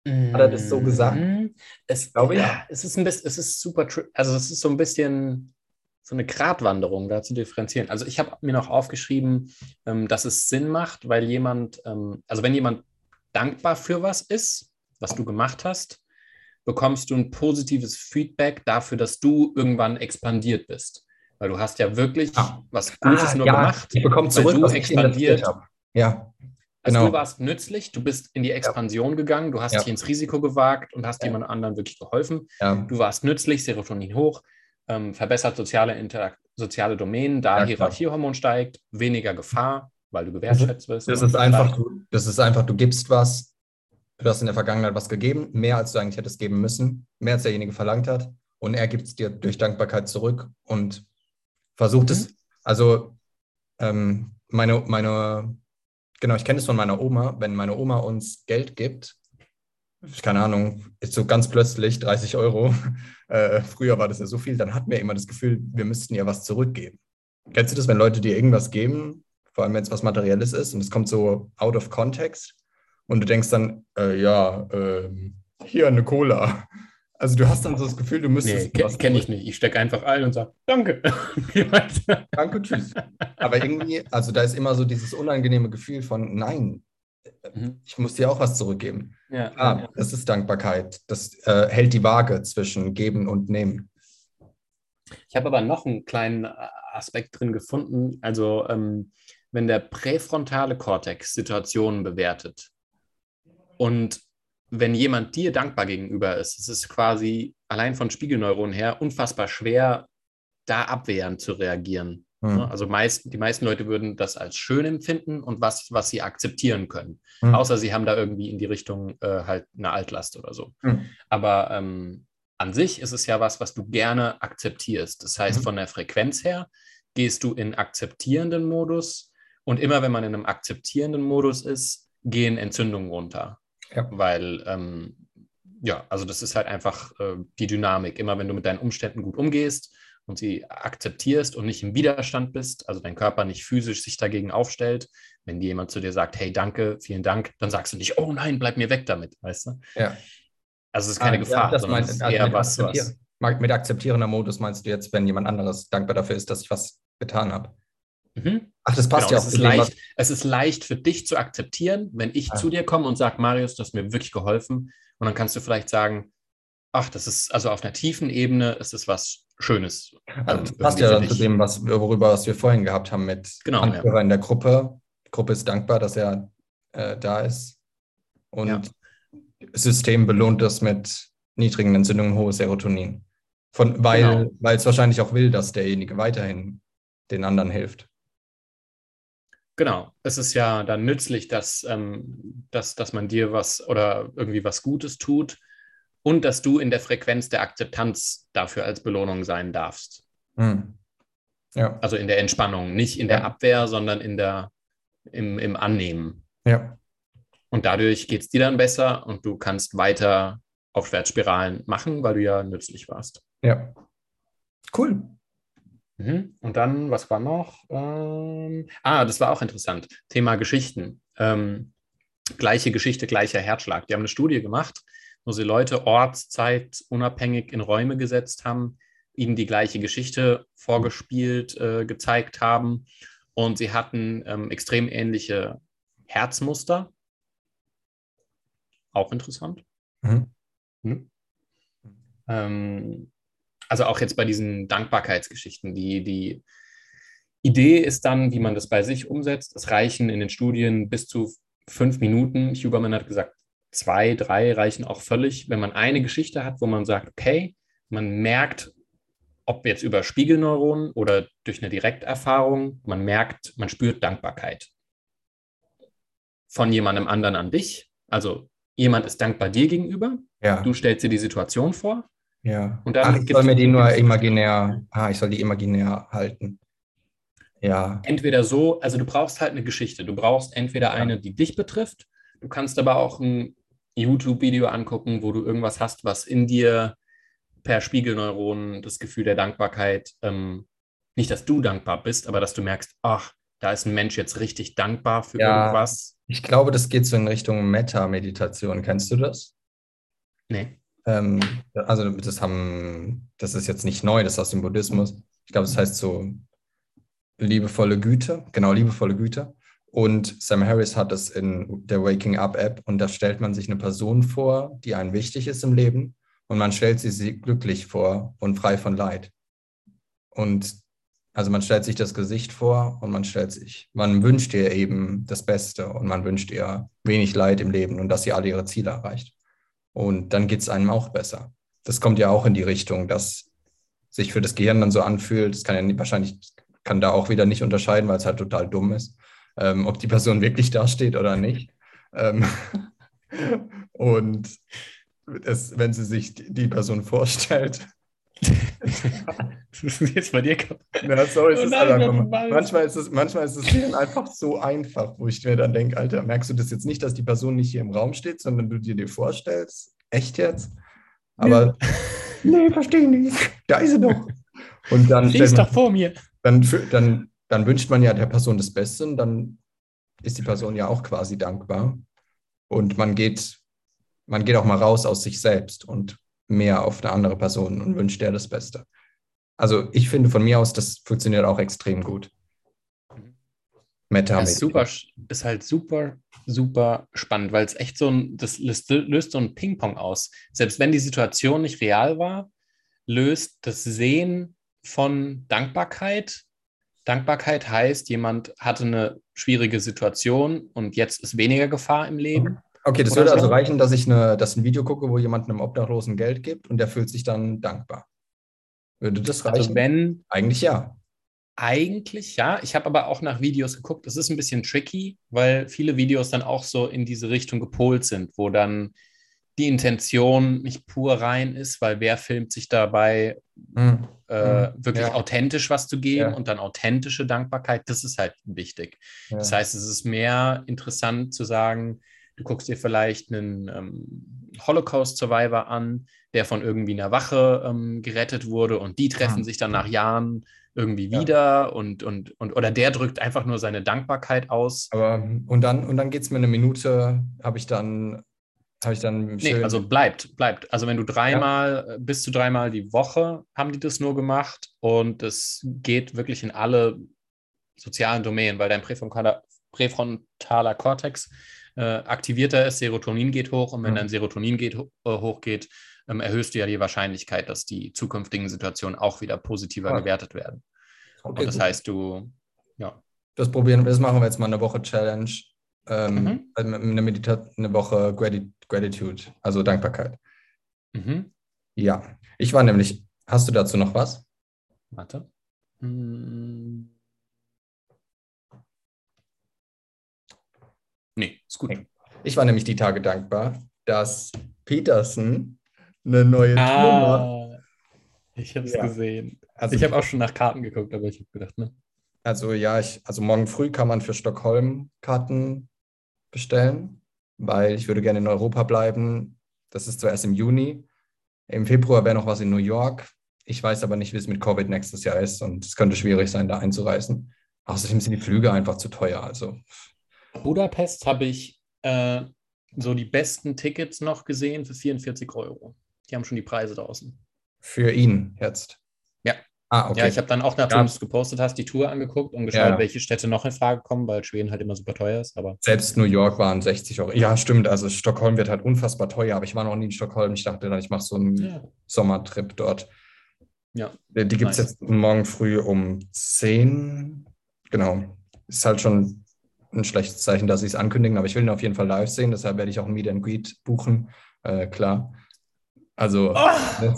Hat er das so gesagt? Mhm. Es, ich glaube, ja. Es ist, ein bisschen, es ist super, also es ist so ein bisschen so eine Gratwanderung da zu differenzieren. Also ich habe mir noch aufgeschrieben, ähm, dass es Sinn macht, weil jemand, ähm, also wenn jemand dankbar für was ist, was du gemacht hast, bekommst du ein positives Feedback dafür, dass du irgendwann expandiert bist. Weil du hast ja wirklich ah. was Gutes ah, nur ja. gemacht. Ich bekomme zurück, du was expandiert. Ja. Also genau. du warst nützlich, du bist in die Expansion ja. gegangen, du hast ja. dich ins Risiko gewagt und hast ja. jemand anderen wirklich geholfen. Du warst nützlich, Serotonin hoch, ähm, verbessert soziale, Interakt soziale Domänen, da Hierarchiehormon steigt, weniger Gefahr, weil du gewertschätzt wirst. Das ist einfach, du, das ist einfach, du gibst was, du hast in der Vergangenheit was gegeben, mehr als du eigentlich hättest geben müssen, mehr als derjenige verlangt hat und er gibt es dir durch Dankbarkeit zurück und versucht mhm. es, also ähm, meine, meine Genau, ich kenne es von meiner Oma. Wenn meine Oma uns Geld gibt, keine Ahnung, ist so ganz plötzlich 30 Euro, äh, früher war das ja so viel, dann hatten wir immer das Gefühl, wir müssten ihr was zurückgeben. Kennst du das, wenn Leute dir irgendwas geben, vor allem wenn es was Materielles ist und es kommt so out of context und du denkst dann, äh, ja, äh, hier eine Cola. Also du hast dann so das Gefühl, du müsstest. Nee, kenne ich nicht. Ich stecke einfach ein und sage, danke. danke, tschüss. Aber irgendwie, also da ist immer so dieses unangenehme Gefühl von, nein, mhm. ich muss dir auch was zurückgeben. Ja, ah, ja. das ist Dankbarkeit. Das äh, hält die Waage zwischen geben und nehmen. Ich habe aber noch einen kleinen äh, Aspekt drin gefunden. Also ähm, wenn der präfrontale Kortex Situationen bewertet und wenn jemand dir dankbar gegenüber ist, es ist quasi allein von Spiegelneuronen her unfassbar schwer, da abwehrend zu reagieren. Mhm. Also meist, die meisten Leute würden das als schön empfinden und was, was sie akzeptieren können. Mhm. Außer sie haben da irgendwie in die Richtung äh, halt eine Altlast oder so. Mhm. Aber ähm, an sich ist es ja was, was du gerne akzeptierst. Das heißt, hm. von der Frequenz her gehst du in akzeptierenden Modus und immer wenn man in einem akzeptierenden Modus ist, gehen Entzündungen runter. Ja. Weil, ähm, ja, also das ist halt einfach äh, die Dynamik. Immer wenn du mit deinen Umständen gut umgehst und sie akzeptierst und nicht im Widerstand bist, also dein Körper nicht physisch sich dagegen aufstellt, wenn dir jemand zu dir sagt, hey, danke, vielen Dank, dann sagst du nicht, oh nein, bleib mir weg damit, weißt du? Ja. Also es ist keine ah, Gefahr, ja, sondern es ist also eher was, was. Mit akzeptierender Modus meinst du jetzt, wenn jemand anderes dankbar dafür ist, dass ich was getan habe? Mhm. Ach, das passt genau, ja auch. Es ist, leicht, es ist leicht für dich zu akzeptieren, wenn ich ah. zu dir komme und sage, Marius, du hast mir wirklich geholfen. Und dann kannst du vielleicht sagen, ach, das ist also auf einer tiefen Ebene ist es was Schönes. Also das passt ja dann zu dem, was, worüber was wir vorhin gehabt haben mit genau, Anführer ja. in der Gruppe. Die Gruppe ist dankbar, dass er äh, da ist. Und ja. das System belohnt das mit niedrigen Entzündungen, hohes Serotonin. Von, weil genau. es wahrscheinlich auch will, dass derjenige weiterhin den anderen hilft. Genau, es ist ja dann nützlich, dass, ähm, dass, dass man dir was oder irgendwie was Gutes tut und dass du in der Frequenz der Akzeptanz dafür als Belohnung sein darfst. Hm. Ja. Also in der Entspannung, nicht in der Abwehr, sondern in der, im, im Annehmen. Ja. Und dadurch geht es dir dann besser und du kannst weiter Aufwärtsspiralen machen, weil du ja nützlich warst. Ja. Cool. Mhm. Und dann, was war noch? Ähm, ah, das war auch interessant. Thema Geschichten. Ähm, gleiche Geschichte, gleicher Herzschlag. Die haben eine Studie gemacht, wo sie Leute ortszeit unabhängig in Räume gesetzt haben, ihnen die gleiche Geschichte vorgespielt, äh, gezeigt haben. Und sie hatten ähm, extrem ähnliche Herzmuster. Auch interessant. Mhm. Mhm. Ähm, also auch jetzt bei diesen Dankbarkeitsgeschichten, die, die Idee ist dann, wie man das bei sich umsetzt. Es reichen in den Studien bis zu fünf Minuten. Huberman hat gesagt, zwei, drei reichen auch völlig, wenn man eine Geschichte hat, wo man sagt, okay, man merkt, ob jetzt über Spiegelneuronen oder durch eine Direkterfahrung, man merkt, man spürt Dankbarkeit von jemandem anderen an dich. Also jemand ist dankbar dir gegenüber. Ja. Du stellst dir die Situation vor. Ja. Und dann Ach, ich soll mir die nur imaginär, ah, ich soll die imaginär halten. Ja. Entweder so, also du brauchst halt eine Geschichte. Du brauchst entweder eine, die dich betrifft. Du kannst aber auch ein YouTube-Video angucken, wo du irgendwas hast, was in dir per Spiegelneuronen das Gefühl der Dankbarkeit, ähm, nicht, dass du dankbar bist, aber dass du merkst, ach, da ist ein Mensch jetzt richtig dankbar für ja, irgendwas. Ich glaube, das geht so in Richtung Meta-Meditation. Kennst du das? Nee. Ähm, also das haben, das ist jetzt nicht neu, das ist aus dem Buddhismus. Ich glaube, das heißt so liebevolle Güte, genau, liebevolle Güte. Und Sam Harris hat es in der Waking Up App und da stellt man sich eine Person vor, die einem wichtig ist im Leben und man stellt sie glücklich vor und frei von Leid. Und also man stellt sich das Gesicht vor und man stellt sich, man wünscht ihr eben das Beste und man wünscht ihr wenig Leid im Leben und dass sie alle ihre Ziele erreicht. Und dann geht es einem auch besser. Das kommt ja auch in die Richtung, dass sich für das Gehirn dann so anfühlt. Das kann ja wahrscheinlich kann da auch wieder nicht unterscheiden, weil es halt total dumm ist, ähm, ob die Person wirklich dasteht oder nicht. Ähm und es, wenn sie sich die Person vorstellt. das ist jetzt bei dir ja, sorry, oh nein, halt manchmal, ist es, manchmal ist es einfach so einfach, wo ich mir dann denke, Alter, merkst du das jetzt nicht, dass die Person nicht hier im Raum steht, sondern du dir dir vorstellst? Echt jetzt? Aber nee, verstehe nicht. Da ist sie doch. Und dann sie ist doch vor mir. Dann, dann, dann wünscht man ja der Person das Beste und dann ist die Person ja auch quasi dankbar. Und man geht man geht auch mal raus aus sich selbst und mehr auf eine andere Person und wünscht der das Beste. Also ich finde von mir aus, das funktioniert auch extrem gut. Meta ist super, ist halt super, super spannend, weil es echt so ein, das löst, löst so ein Ping-Pong aus. Selbst wenn die Situation nicht real war, löst das Sehen von Dankbarkeit. Dankbarkeit heißt, jemand hatte eine schwierige Situation und jetzt ist weniger Gefahr im Leben. Okay, das würde also reichen, dass ich eine, dass ein Video gucke, wo jemand einem Obdachlosen Geld gibt und der fühlt sich dann dankbar. Würde das also reichen? Also wenn. Eigentlich ja. Eigentlich ja. Ich habe aber auch nach Videos geguckt. Das ist ein bisschen tricky, weil viele Videos dann auch so in diese Richtung gepolt sind, wo dann die Intention nicht pur rein ist, weil wer filmt sich dabei, mhm. äh, hm. wirklich ja. authentisch was zu geben ja. und dann authentische Dankbarkeit, das ist halt wichtig. Ja. Das heißt, es ist mehr interessant zu sagen, Du guckst dir vielleicht einen ähm, Holocaust-Survivor an, der von irgendwie einer Wache ähm, gerettet wurde und die treffen ja. sich dann nach Jahren irgendwie wieder ja. und, und, und oder der drückt einfach nur seine Dankbarkeit aus. Aber und dann, und dann geht es mir eine Minute, habe ich dann habe ich dann nee, also bleibt, bleibt. Also wenn du dreimal, ja. bis zu dreimal die Woche haben die das nur gemacht und es geht wirklich in alle sozialen Domänen, weil dein präfrontaler, präfrontaler Kortex äh, aktivierter ist, Serotonin geht hoch und wenn dein Serotonin geht, äh, hochgeht, ähm, erhöhst du ja die Wahrscheinlichkeit, dass die zukünftigen Situationen auch wieder positiver ah. gewertet werden. Okay, und das gut. heißt, du, ja. Das probieren wir, das machen wir jetzt mal eine Woche Challenge. Ähm, mhm. Also eine, Medita eine Woche Gratitude, also Dankbarkeit. Mhm. Ja, ich war nämlich, hast du dazu noch was? Warte. Hm. Nee, ist gut. Ich war nämlich die Tage dankbar, dass Peterson eine neue ah, Tour macht. Ich habe es ja. gesehen. Also ich habe auch schon nach Karten geguckt, aber ich habe gedacht, ne? Also ja, ich, also morgen früh kann man für Stockholm Karten bestellen, weil ich würde gerne in Europa bleiben. Das ist zuerst im Juni. Im Februar wäre noch was in New York. Ich weiß aber nicht, wie es mit Covid nächstes Jahr ist und es könnte schwierig sein, da einzureisen. Außerdem sind die Flüge einfach zu teuer. Also. Budapest habe ich äh, so die besten Tickets noch gesehen für 44 Euro. Die haben schon die Preise draußen. Für ihn jetzt? Ja. Ah, okay. Ja, ich habe dann auch, nachdem ja. du es gepostet hast, die Tour angeguckt und geschaut, ja. welche Städte noch in Frage kommen, weil Schweden halt immer super teuer ist. Aber Selbst New York waren 60 Euro. Ja, stimmt. Also Stockholm wird halt unfassbar teuer, aber ich war noch nie in Stockholm. Ich dachte dann, ich mache so einen ja. Sommertrip dort. Ja. Die gibt es nice. jetzt morgen früh um 10. Genau. Ist halt schon ein schlechtes Zeichen, dass sie es ankündigen, aber ich will ihn auf jeden Fall live sehen, deshalb werde ich auch ein Meet and Greet buchen. Äh, klar. Also. Oh.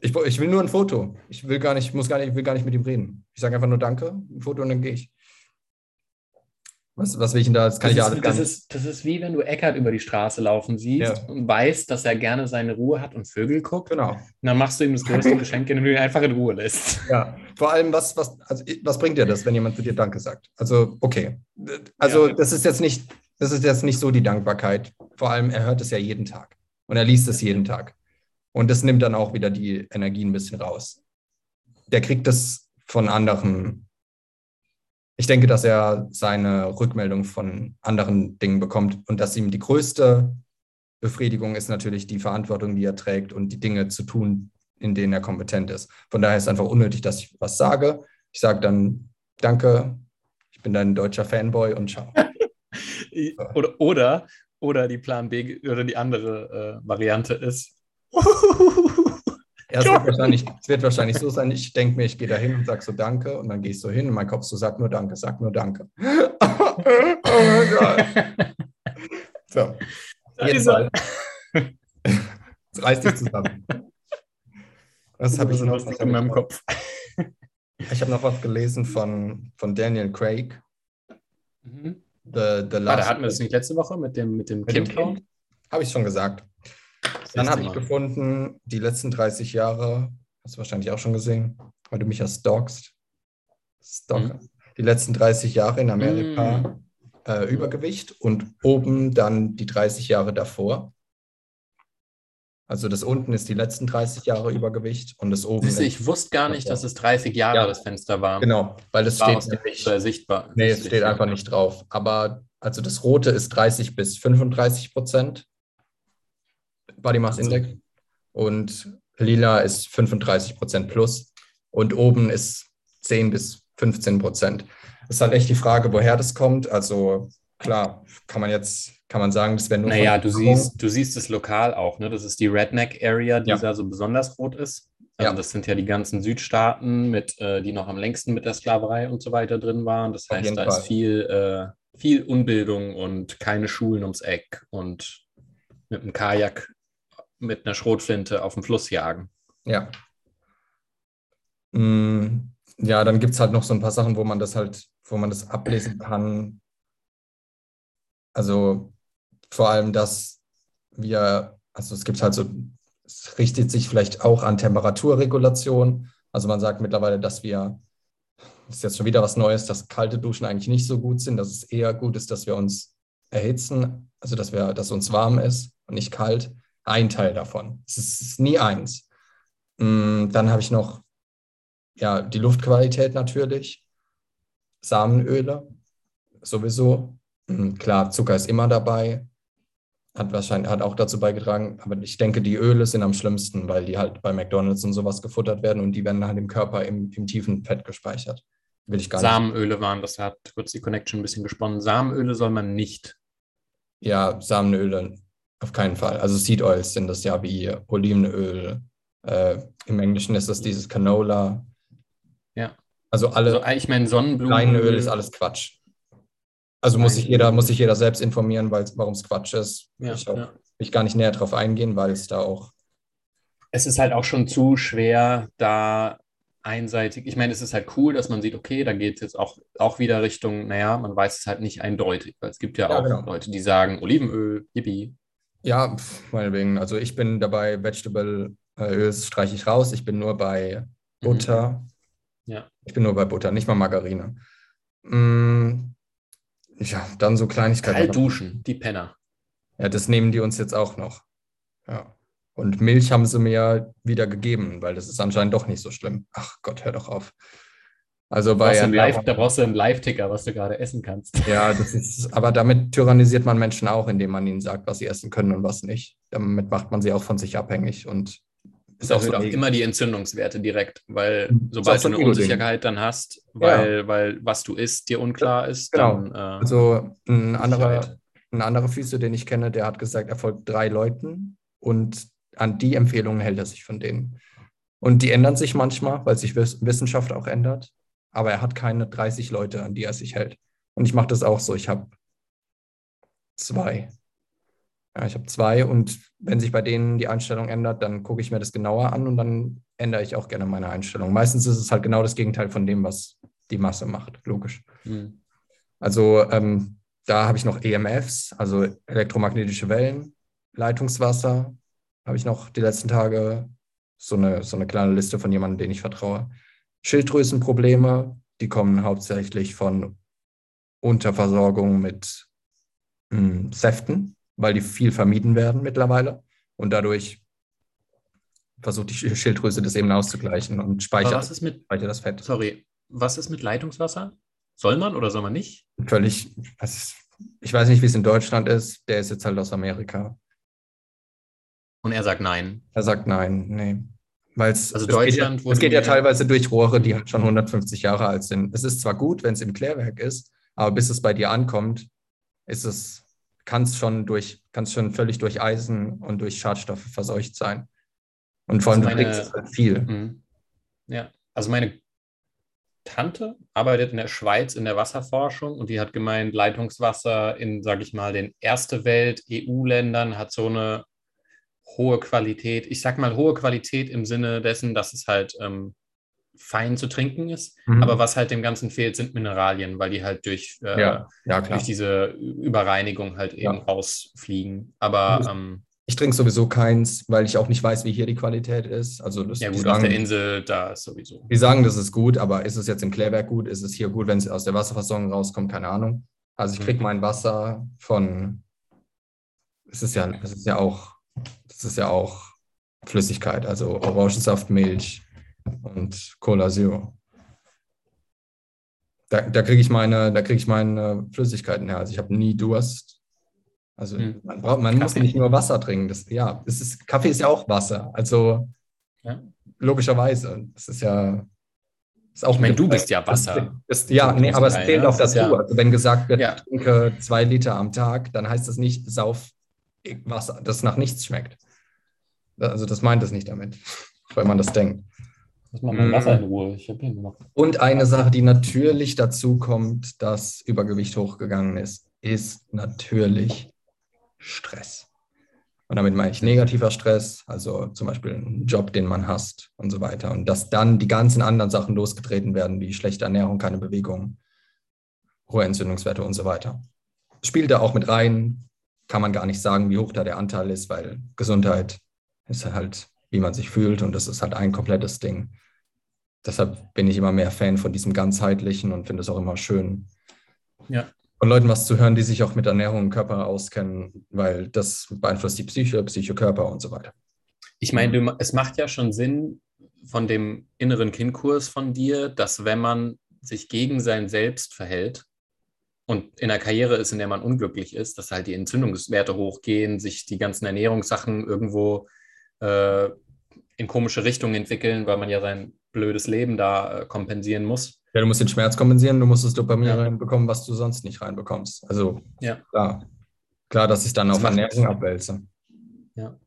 Ich, ich, will nur ein Foto. Ich will gar nicht, muss gar nicht, will gar nicht mit ihm reden. Ich sage einfach nur Danke, ein Foto und dann gehe ich. Was, was will ich denn da? Das kann das ich ist, alles das ist, das ist wie wenn du Eckert über die Straße laufen siehst ja. und weißt, dass er gerne seine Ruhe hat und Vögel guckt. Genau. Und dann machst du ihm das größte Geschenk, indem du ihn einfach in Ruhe lässt. Ja, vor allem, was, was, also, was bringt dir das, wenn jemand zu dir Danke sagt? Also, okay. Also, ja. das ist jetzt nicht, das ist jetzt nicht so die Dankbarkeit. Vor allem, er hört es ja jeden Tag und er liest es jeden Tag. Und das nimmt dann auch wieder die Energie ein bisschen raus. Der kriegt das von anderen. Ich denke, dass er seine Rückmeldung von anderen Dingen bekommt und dass ihm die größte Befriedigung ist natürlich die Verantwortung, die er trägt und die Dinge zu tun, in denen er kompetent ist. Von daher ist es einfach unnötig, dass ich was sage. Ich sage dann, danke, ich bin dein deutscher Fanboy und ciao. oder, oder, oder die Plan B oder die andere äh, Variante ist, ja, es, wird wahrscheinlich, wird wahrscheinlich so sein, ich denke mir, ich gehe da hin und sage so Danke und dann gehst du hin und mein Kopf so, sag nur Danke, sag nur Danke. oh mein Gott. So, jedenfalls. Jetzt reiß dich zusammen. Was habe ich noch? Was in meinem Kopf. Ich habe noch was gelesen von, von Daniel Craig. Mhm. The, the ah, da hatten wir das nicht letzte Woche mit dem, mit dem Kind. Habe ich schon gesagt. Dann habe ich gefunden, die letzten 30 Jahre, hast du wahrscheinlich auch schon gesehen, weil du mich ja stalkst. Stalker. Mhm. Die letzten 30 Jahre in Amerika mhm. äh, Übergewicht und oben dann die 30 Jahre davor. Also das unten ist die letzten 30 Jahre Übergewicht und das oben. Siehste, ich wusste gar nicht, dass es 30 Jahre ja. das Fenster war. Genau, weil das war steht nicht sichtbar. Nee, es steht einfach nicht drauf. Aber also das rote ist 30 bis 35 Prozent Body Mass also Index. Und lila ist 35 Prozent plus. Und oben ist 10 bis 15 Prozent. Es ist halt echt die Frage, woher das kommt. Also klar, kann man jetzt, kann man sagen, das wäre nur. Naja, du siehst, du siehst es lokal auch, ne? Das ist die Redneck Area, die ja. da so besonders rot ist. Also ja. das sind ja die ganzen Südstaaten, mit, äh, die noch am längsten mit der Sklaverei und so weiter drin waren. Das heißt, da Fall. ist viel, äh, viel Unbildung und keine Schulen ums Eck und mit dem Kajak mit einer Schrotflinte auf dem Fluss jagen. Ja. Mm, ja, dann gibt es halt noch so ein paar Sachen, wo man das halt, wo man das ablesen kann. Also vor allem, dass wir, also es gibt halt so, es richtet sich vielleicht auch an Temperaturregulation. Also man sagt mittlerweile, dass wir, das ist jetzt schon wieder was Neues, dass kalte Duschen eigentlich nicht so gut sind, dass es eher gut ist, dass wir uns erhitzen, also dass wir, dass uns warm ist und nicht kalt ein Teil davon. Es ist, nie eins. Mm, dann habe ich noch ja, die Luftqualität natürlich, Samenöle sowieso. Mm, klar, Zucker ist immer dabei, hat wahrscheinlich hat auch dazu beigetragen, aber ich denke, die Öle sind am schlimmsten, weil die halt bei McDonalds und sowas gefuttert werden und die werden halt im Körper im, im tiefen Fett gespeichert. Will ich gar Samenöle nicht. waren, das hat kurz die Connection ein bisschen gesponnen. Samenöle soll man nicht. Ja, Samenöle auf keinen Fall. Also Seed Oils sind das ja wie Olivenöl. Äh, Im Englischen ist das dieses Canola. Ja. Also alle. Also ich meine Sonnenblumenöl. Leinenöl ist alles Quatsch. Also muss sich jeder, muss sich jeder selbst informieren, warum es Quatsch ist. Ja, ich ja. will ich gar nicht näher drauf eingehen, weil es da auch. Es ist halt auch schon zu schwer, da einseitig. Ich meine, es ist halt cool, dass man sieht, okay, da geht es jetzt auch, auch wieder Richtung, naja, man weiß es halt nicht eindeutig, weil es gibt ja, ja auch genau. Leute, die sagen Olivenöl, yippie, ja, meinetwegen. Also ich bin dabei, Vegetable Öls streiche ich raus. Ich bin nur bei mhm. Butter. Mhm. Ja. Ich bin nur bei Butter, nicht mal Margarine. Mm, ja, dann so Kleinigkeiten. Kalt duschen, die Penner. Ja, das nehmen die uns jetzt auch noch. Ja. Und Milch haben sie mir wieder gegeben, weil das ist anscheinend doch nicht so schlimm. Ach Gott, hör doch auf. Also bei da, Live, da brauchst du einen Live-Ticker, was du gerade essen kannst. Ja, das ist, aber damit tyrannisiert man Menschen auch, indem man ihnen sagt, was sie essen können und was nicht. Damit macht man sie auch von sich abhängig und ist auch, so auch immer die Entzündungswerte direkt, weil mhm. sobald du eine Unsicherheit dann hast, weil, ja. weil was du isst dir unklar ist, genau. dann. Äh, also ein anderer, ein anderer Physio, den ich kenne, der hat gesagt, er folgt drei Leuten und an die Empfehlungen hält er sich von denen. Und die ändern sich manchmal, weil sich Wissenschaft auch ändert. Aber er hat keine 30 Leute, an die er sich hält. Und ich mache das auch so. Ich habe zwei. Ja, ich habe zwei und wenn sich bei denen die Einstellung ändert, dann gucke ich mir das genauer an und dann ändere ich auch gerne meine Einstellung. Meistens ist es halt genau das Gegenteil von dem, was die Masse macht, logisch. Mhm. Also ähm, da habe ich noch EMFs, also elektromagnetische Wellen, Leitungswasser, habe ich noch die letzten Tage so eine, so eine kleine Liste von jemandem, den ich vertraue. Schilddrüsenprobleme, die kommen hauptsächlich von Unterversorgung mit mh, hm, Säften, weil die viel vermieden werden mittlerweile. Und dadurch versucht die Schilddrüse das eben auszugleichen und speichert, was ist mit, speichert das Fett. Sorry, was ist mit Leitungswasser? Soll man oder soll man nicht? Völlig, ich weiß nicht, wie es in Deutschland ist. Der ist jetzt halt aus Amerika. Und er sagt nein. Er sagt nein, nee. Weil es, also Deutschland geht, ja, es geht ja teilweise durch Rohre, die halt schon 150 Jahre alt sind. Es ist zwar gut, wenn es im Klärwerk ist, aber bis es bei dir ankommt, ist es, kann es schon durch, kann es schon völlig durch Eisen und durch Schadstoffe verseucht sein. Und vor allem also meine, halt viel. Mhm. Ja, also meine Tante arbeitet in der Schweiz in der Wasserforschung und die hat gemeint, Leitungswasser in, sage ich mal, den Erste Welt EU-Ländern hat so eine hohe Qualität. Ich sag mal hohe Qualität im Sinne dessen, dass es halt ähm, fein zu trinken ist. Mhm. Aber was halt dem Ganzen fehlt, sind Mineralien, weil die halt durch, äh, ja, ja, durch diese Überreinigung halt eben ja. rausfliegen. Aber ähm, ich trinke sowieso keins, weil ich auch nicht weiß, wie hier die Qualität ist. Also das, ja gut, sagen, auf der Insel, da ist sowieso. Die sagen, das ist gut, aber ist es jetzt im Klärwerk gut? Ist es hier gut, wenn es aus der Wasserversorgung rauskommt? Keine Ahnung. Also ich kriege mhm. mein Wasser von, es ist ja, es ist ja auch das ist ja auch Flüssigkeit, also Orangensaft, Milch und Cola Zero. Da, da kriege ich meine, da kriege ich meine Flüssigkeiten her. Also ich habe nie Durst. Also hm. man, braucht, man muss nicht nur Wasser trinken. Das, ja, das ist, Kaffee ist ja auch Wasser. Also ja. logischerweise. Das ist ja. Ist auch ich meine, du bist ja Wasser. Das, das, ja, nee, aber es fehlt auch dazu. Ja. Also wenn gesagt wird, ja. trinke zwei Liter am Tag, dann heißt das nicht, sauf Wasser, das nach nichts schmeckt. Also das meint es nicht damit, weil man das denkt. Lass mal mein Wasser in Ruhe. Ich hier noch. Und eine Sache, die natürlich dazu kommt, dass Übergewicht hochgegangen ist, ist natürlich Stress. Und damit meine ich negativer Stress, also zum Beispiel einen Job, den man hasst und so weiter. Und dass dann die ganzen anderen Sachen losgetreten werden, wie schlechte Ernährung, keine Bewegung, hohe Entzündungswerte und so weiter. Spielt da auch mit rein, kann man gar nicht sagen, wie hoch da der Anteil ist, weil Gesundheit ist halt, wie man sich fühlt und das ist halt ein komplettes Ding. Deshalb bin ich immer mehr Fan von diesem ganzheitlichen und finde es auch immer schön, ja. von Leuten was zu hören, die sich auch mit Ernährung und Körper auskennen, weil das beeinflusst die Psyche, Psyche, Körper und so weiter. Ich meine, es macht ja schon Sinn von dem inneren Kindkurs von dir, dass wenn man sich gegen sein Selbst verhält, und in einer Karriere ist, in der man unglücklich ist, dass halt die Entzündungswerte hochgehen, sich die ganzen Ernährungssachen irgendwo äh, in komische Richtungen entwickeln, weil man ja sein blödes Leben da äh, kompensieren muss. Ja, du musst den Schmerz kompensieren, du musst das Dopamin ja. reinbekommen, was du sonst nicht reinbekommst. Also ja. klar, klar, dass ich dann das auf Ernährung abwälze. Ja.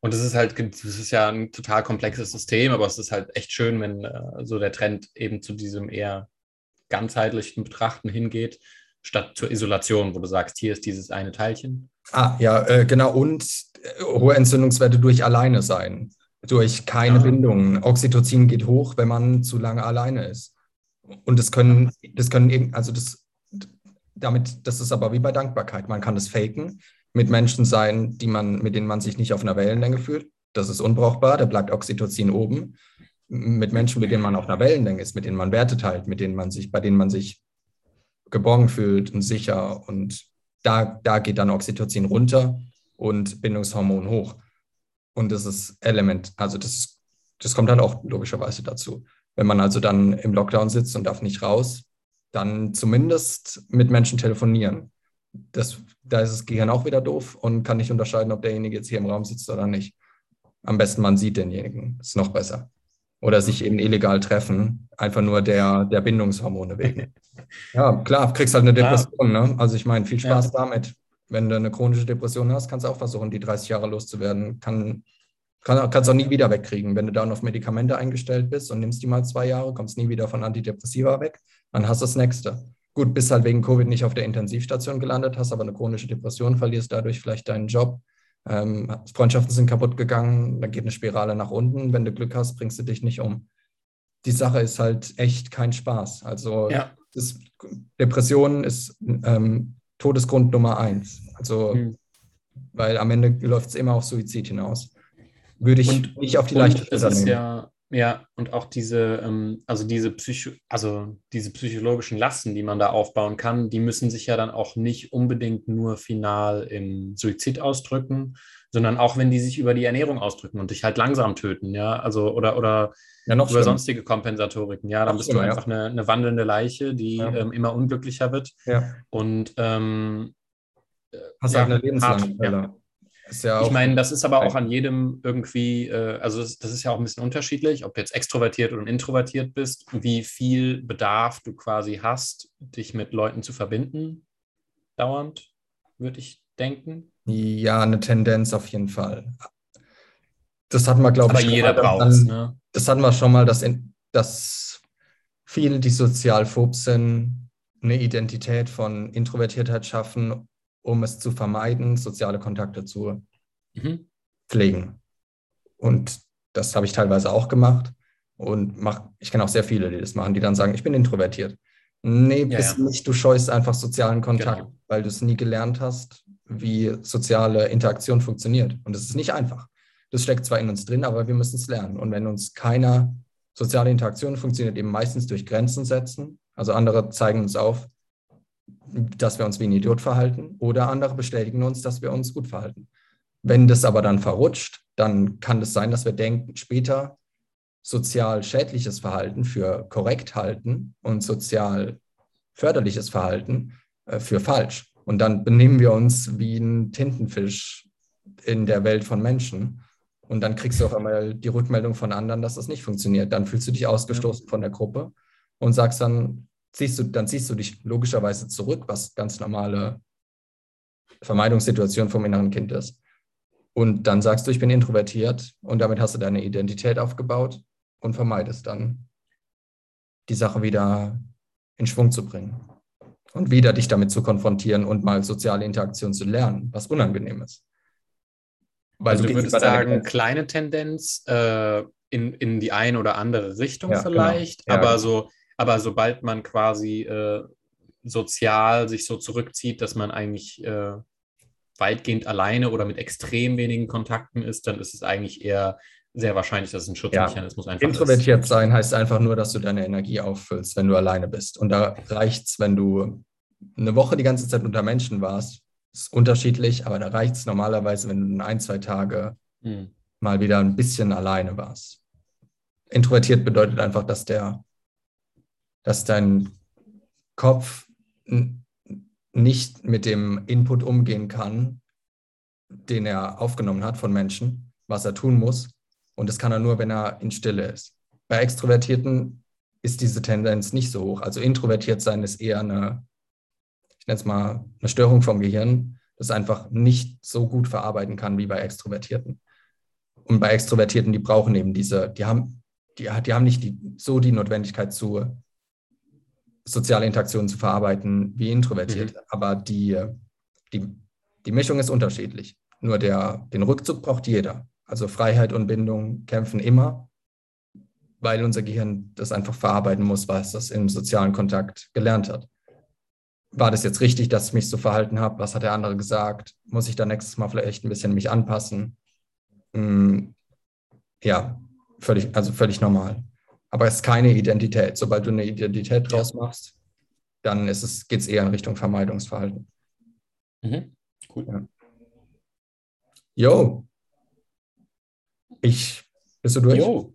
Und das ist halt, das ist ja ein total komplexes System, aber es ist halt echt schön, wenn äh, so der Trend eben zu diesem eher ganzheitlichen Betrachten hingeht statt zur Isolation, wo du sagst, hier ist dieses eine Teilchen. Ah, ja, äh, genau. Und äh, hohe Entzündungswerte durch alleine sein, durch keine ja. Bindungen. Oxytocin geht hoch, wenn man zu lange alleine ist. Und das können, das können eben, also das, damit, das ist aber wie bei Dankbarkeit. Man kann das faken, mit Menschen sein, die man, mit denen man sich nicht auf einer Wellenlänge fühlt. Das ist unbrauchbar, da bleibt Oxytocin oben. Mit Menschen, mit denen man auf einer Wellenlänge ist, mit denen man Werte teilt, mit denen man sich, bei denen man sich geborgen fühlt und sicher. Und da, da geht dann Oxytocin runter und Bindungshormon hoch. Und das ist Element, also das, das kommt dann auch logischerweise dazu. Wenn man also dann im Lockdown sitzt und darf nicht raus, dann zumindest mit Menschen telefonieren. Das, da ist das Gehirn auch wieder doof und kann nicht unterscheiden, ob derjenige jetzt hier im Raum sitzt oder nicht. Am besten man sieht denjenigen, ist noch besser. Oder sich eben illegal treffen, einfach nur der, der Bindungshormone wegen. ja, klar, kriegst halt eine Depression. Ne? Also ich meine, viel Spaß ja. damit. Wenn du eine chronische Depression hast, kannst du auch versuchen, die 30 Jahre loszuwerden. Kann, kann, kannst auch nie wieder wegkriegen. Wenn du dann auf Medikamente eingestellt bist und nimmst die mal zwei Jahre, kommst nie wieder von Antidepressiva weg, dann hast du das nächste. Gut, bist halt wegen Covid nicht auf der Intensivstation gelandet, hast aber eine chronische Depression, verlierst dadurch vielleicht deinen Job. Ähm, Freundschaften sind kaputt gegangen, dann geht eine Spirale nach unten. Wenn du Glück hast, bringst du dich nicht um. Die Sache ist halt echt kein Spaß. Also ja. das, Depression ist ähm, Todesgrund Nummer eins. Also, mhm. weil am Ende läuft es immer auf Suizid hinaus. Würde ich und, nicht auf die leichte Schulter nehmen. Ja, ja, und auch diese, ähm, also diese Psycho, also diese psychologischen Lasten, die man da aufbauen kann, die müssen sich ja dann auch nicht unbedingt nur final im Suizid ausdrücken, sondern auch wenn die sich über die Ernährung ausdrücken und dich halt langsam töten, ja, also oder oder ja, über schlimm. sonstige Kompensatoriken, ja, dann noch bist schlimmer, du einfach ja. eine, eine, wandelnde Leiche, die ja. ähm, immer unglücklicher wird ja. und ähm, Hast halt eine lebenslange ja ich meine, das ist aber auch an jedem irgendwie, äh, also das, das, ist ja auch ein bisschen unterschiedlich, ob du jetzt extrovertiert oder introvertiert bist, wie viel Bedarf du quasi hast, dich mit Leuten zu verbinden, dauernd, würde ich denken. Ja, eine Tendenz auf jeden Fall. Das hatten wir, glaube ich, jeder braucht. Ne? Das hatten wir schon mal, dass, in, dass viele, die sozialphob sind, eine Identität von Introvertiertheit schaffen um es zu vermeiden, soziale Kontakte zu mhm. pflegen. Und das habe ich teilweise auch gemacht. Und mach, ich kenne auch sehr viele, die das machen, die dann sagen, ich bin introvertiert. Nee, ja, bist ja. nicht, du scheust einfach sozialen Kontakt, genau. weil du es nie gelernt hast, wie soziale Interaktion funktioniert. Und es ist nicht einfach. Das steckt zwar in uns drin, aber wir müssen es lernen. Und wenn uns keiner soziale Interaktion funktioniert, eben meistens durch Grenzen setzen. Also andere zeigen uns auf, dass wir uns wie ein Idiot verhalten oder andere bestätigen uns, dass wir uns gut verhalten. Wenn das aber dann verrutscht, dann kann es sein, dass wir denken, später sozial schädliches Verhalten für korrekt halten und sozial förderliches Verhalten äh, für falsch. Und dann benehmen wir uns wie ein Tintenfisch in der Welt von Menschen. Und dann kriegst du auch einmal die Rückmeldung von anderen, dass das nicht funktioniert. Dann fühlst du dich ausgestoßen von der Gruppe und sagst dann, ziehst du, dann ziehst du dich logischerweise zurück, was ganz normale Vermeidungssituation vom inneren Kind ist. Und dann sagst du, ich bin introvertiert und damit hast du deine Identität aufgebaut und vermeidest dann, die Sache wieder in Schwung zu bringen und wieder dich damit zu konfrontieren und mal soziale Interaktion zu lernen, was unangenehm ist. Weil also du, würdest sagen, kleine Tendenz äh, in, in die eine oder andere Richtung ja, genau. vielleicht, genau. ja, aber so aber sobald man quasi äh, sozial sich so zurückzieht, dass man eigentlich äh, weitgehend alleine oder mit extrem wenigen Kontakten ist, dann ist es eigentlich eher sehr wahrscheinlich, dass es ein Schutzmechanismus ja. einfach Introvertiert ist. sein heißt einfach nur, dass du deine Energie auffüllst, wenn du alleine bist. Und da reicht es, wenn du eine Woche die ganze Zeit unter Menschen warst. Ist unterschiedlich, aber da reicht es normalerweise, wenn du in ein, zwei Tage hm. mal wieder ein bisschen alleine warst. Introvertiert bedeutet einfach, dass der dass dein Kopf nicht mit dem Input umgehen kann, den er aufgenommen hat von Menschen, was er tun muss. Und das kann er nur, wenn er in Stille ist. Bei Extrovertierten ist diese Tendenz nicht so hoch. Also introvertiert sein ist eher eine, ich nenne es mal, eine Störung vom Gehirn, das einfach nicht so gut verarbeiten kann wie bei Extrovertierten. Und bei Extrovertierten, die brauchen eben diese, die haben, die, die haben nicht die, so die Notwendigkeit zu soziale Interaktionen zu verarbeiten wie introvertiert. Mhm. Aber die, die, die Mischung ist unterschiedlich. Nur der, den Rückzug braucht jeder. Also Freiheit und Bindung kämpfen immer, weil unser Gehirn das einfach verarbeiten muss, was es im sozialen Kontakt gelernt hat. War das jetzt richtig, dass ich mich so verhalten habe? Was hat der andere gesagt? Muss ich da nächstes Mal vielleicht ein bisschen mich anpassen? Hm, ja, völlig, also völlig normal aber es ist keine Identität. Sobald du eine Identität draus machst, dann geht es eher in Richtung Vermeidungsverhalten. Mhm. Cool. Ja. Jo. Ich, bist du durch? Jo.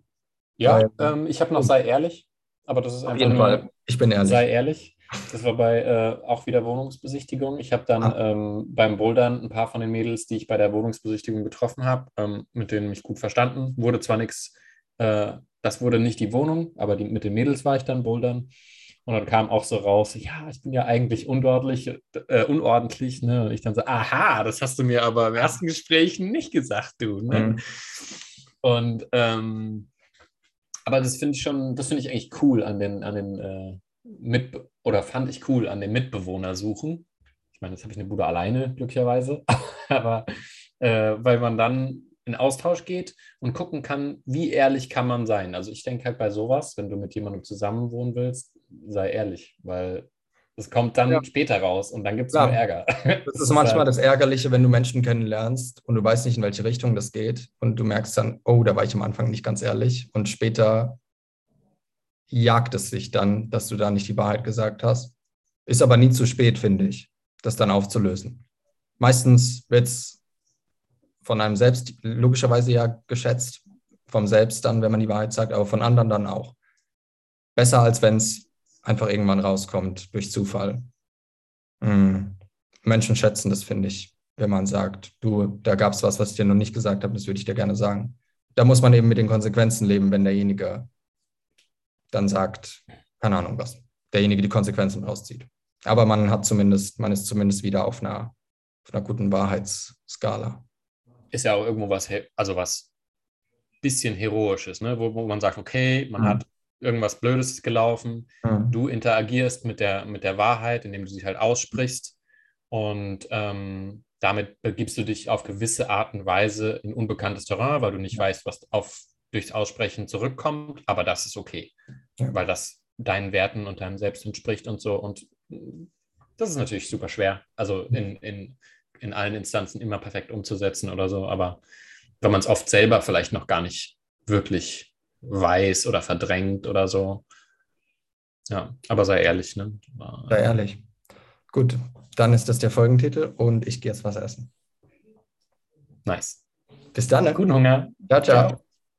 Ja, ähm, ich habe noch sei ehrlich, aber das ist einfach Auf jeden Fall. Ich bin ehrlich. Sei ehrlich. Das war bei äh, auch wieder Wohnungsbesichtigung. Ich habe dann ah. ähm, beim Bouldern ein paar von den Mädels, die ich bei der Wohnungsbesichtigung getroffen habe, ähm, mit denen mich gut verstanden. Wurde zwar nichts, äh, das wurde nicht die Wohnung, aber die, mit den Mädels war ich dann Bouldern. Und dann kam auch so raus, ja, ich bin ja eigentlich unordentlich, äh, unordentlich. Ne? Und ich dann so, aha, das hast du mir aber im ersten Gespräch nicht gesagt, du. Ne? Mhm. Und ähm, aber das finde ich schon, das finde ich eigentlich cool an den, an den äh, mit oder fand ich cool an den Mitbewohner suchen. Ich meine, jetzt habe ich eine Bude alleine, glücklicherweise, aber äh, weil man dann in Austausch geht und gucken kann, wie ehrlich kann man sein. Also ich denke halt bei sowas, wenn du mit jemandem zusammen wohnen willst, sei ehrlich, weil es kommt dann ja. später raus und dann gibt es nur Ärger. Das ist manchmal das Ärgerliche, wenn du Menschen kennenlernst und du weißt nicht, in welche Richtung das geht und du merkst dann, oh, da war ich am Anfang nicht ganz ehrlich und später jagt es sich dann, dass du da nicht die Wahrheit gesagt hast. Ist aber nie zu spät, finde ich, das dann aufzulösen. Meistens wird es von einem selbst logischerweise ja geschätzt, vom Selbst dann, wenn man die Wahrheit sagt, aber von anderen dann auch. Besser als wenn es einfach irgendwann rauskommt durch Zufall. Hm. Menschen schätzen das, finde ich, wenn man sagt, du, da gab es was, was ich dir noch nicht gesagt habe, das würde ich dir gerne sagen. Da muss man eben mit den Konsequenzen leben, wenn derjenige dann sagt, keine Ahnung was, derjenige die Konsequenzen rauszieht. Aber man hat zumindest, man ist zumindest wieder auf einer, auf einer guten Wahrheitsskala. Ist ja auch irgendwo was, also was bisschen Heroisches, ne? wo, wo man sagt, okay, man mhm. hat irgendwas Blödes gelaufen, mhm. du interagierst mit der, mit der Wahrheit, indem du sie halt aussprichst und ähm, damit begibst du dich auf gewisse Art und Weise in unbekanntes Terrain, weil du nicht weißt, was auf durchs Aussprechen zurückkommt, aber das ist okay, ja. weil das deinen Werten und deinem Selbst entspricht und so. Und das ist natürlich super schwer, also in, in, in allen Instanzen immer perfekt umzusetzen oder so, aber wenn man es oft selber vielleicht noch gar nicht wirklich weiß oder verdrängt oder so. Ja, aber sei ehrlich, ne? Sei ehrlich. Gut, dann ist das der Folgentitel und ich gehe jetzt was essen. Nice. Bis dann. Ne? Guten Hunger. ciao. ciao. ciao.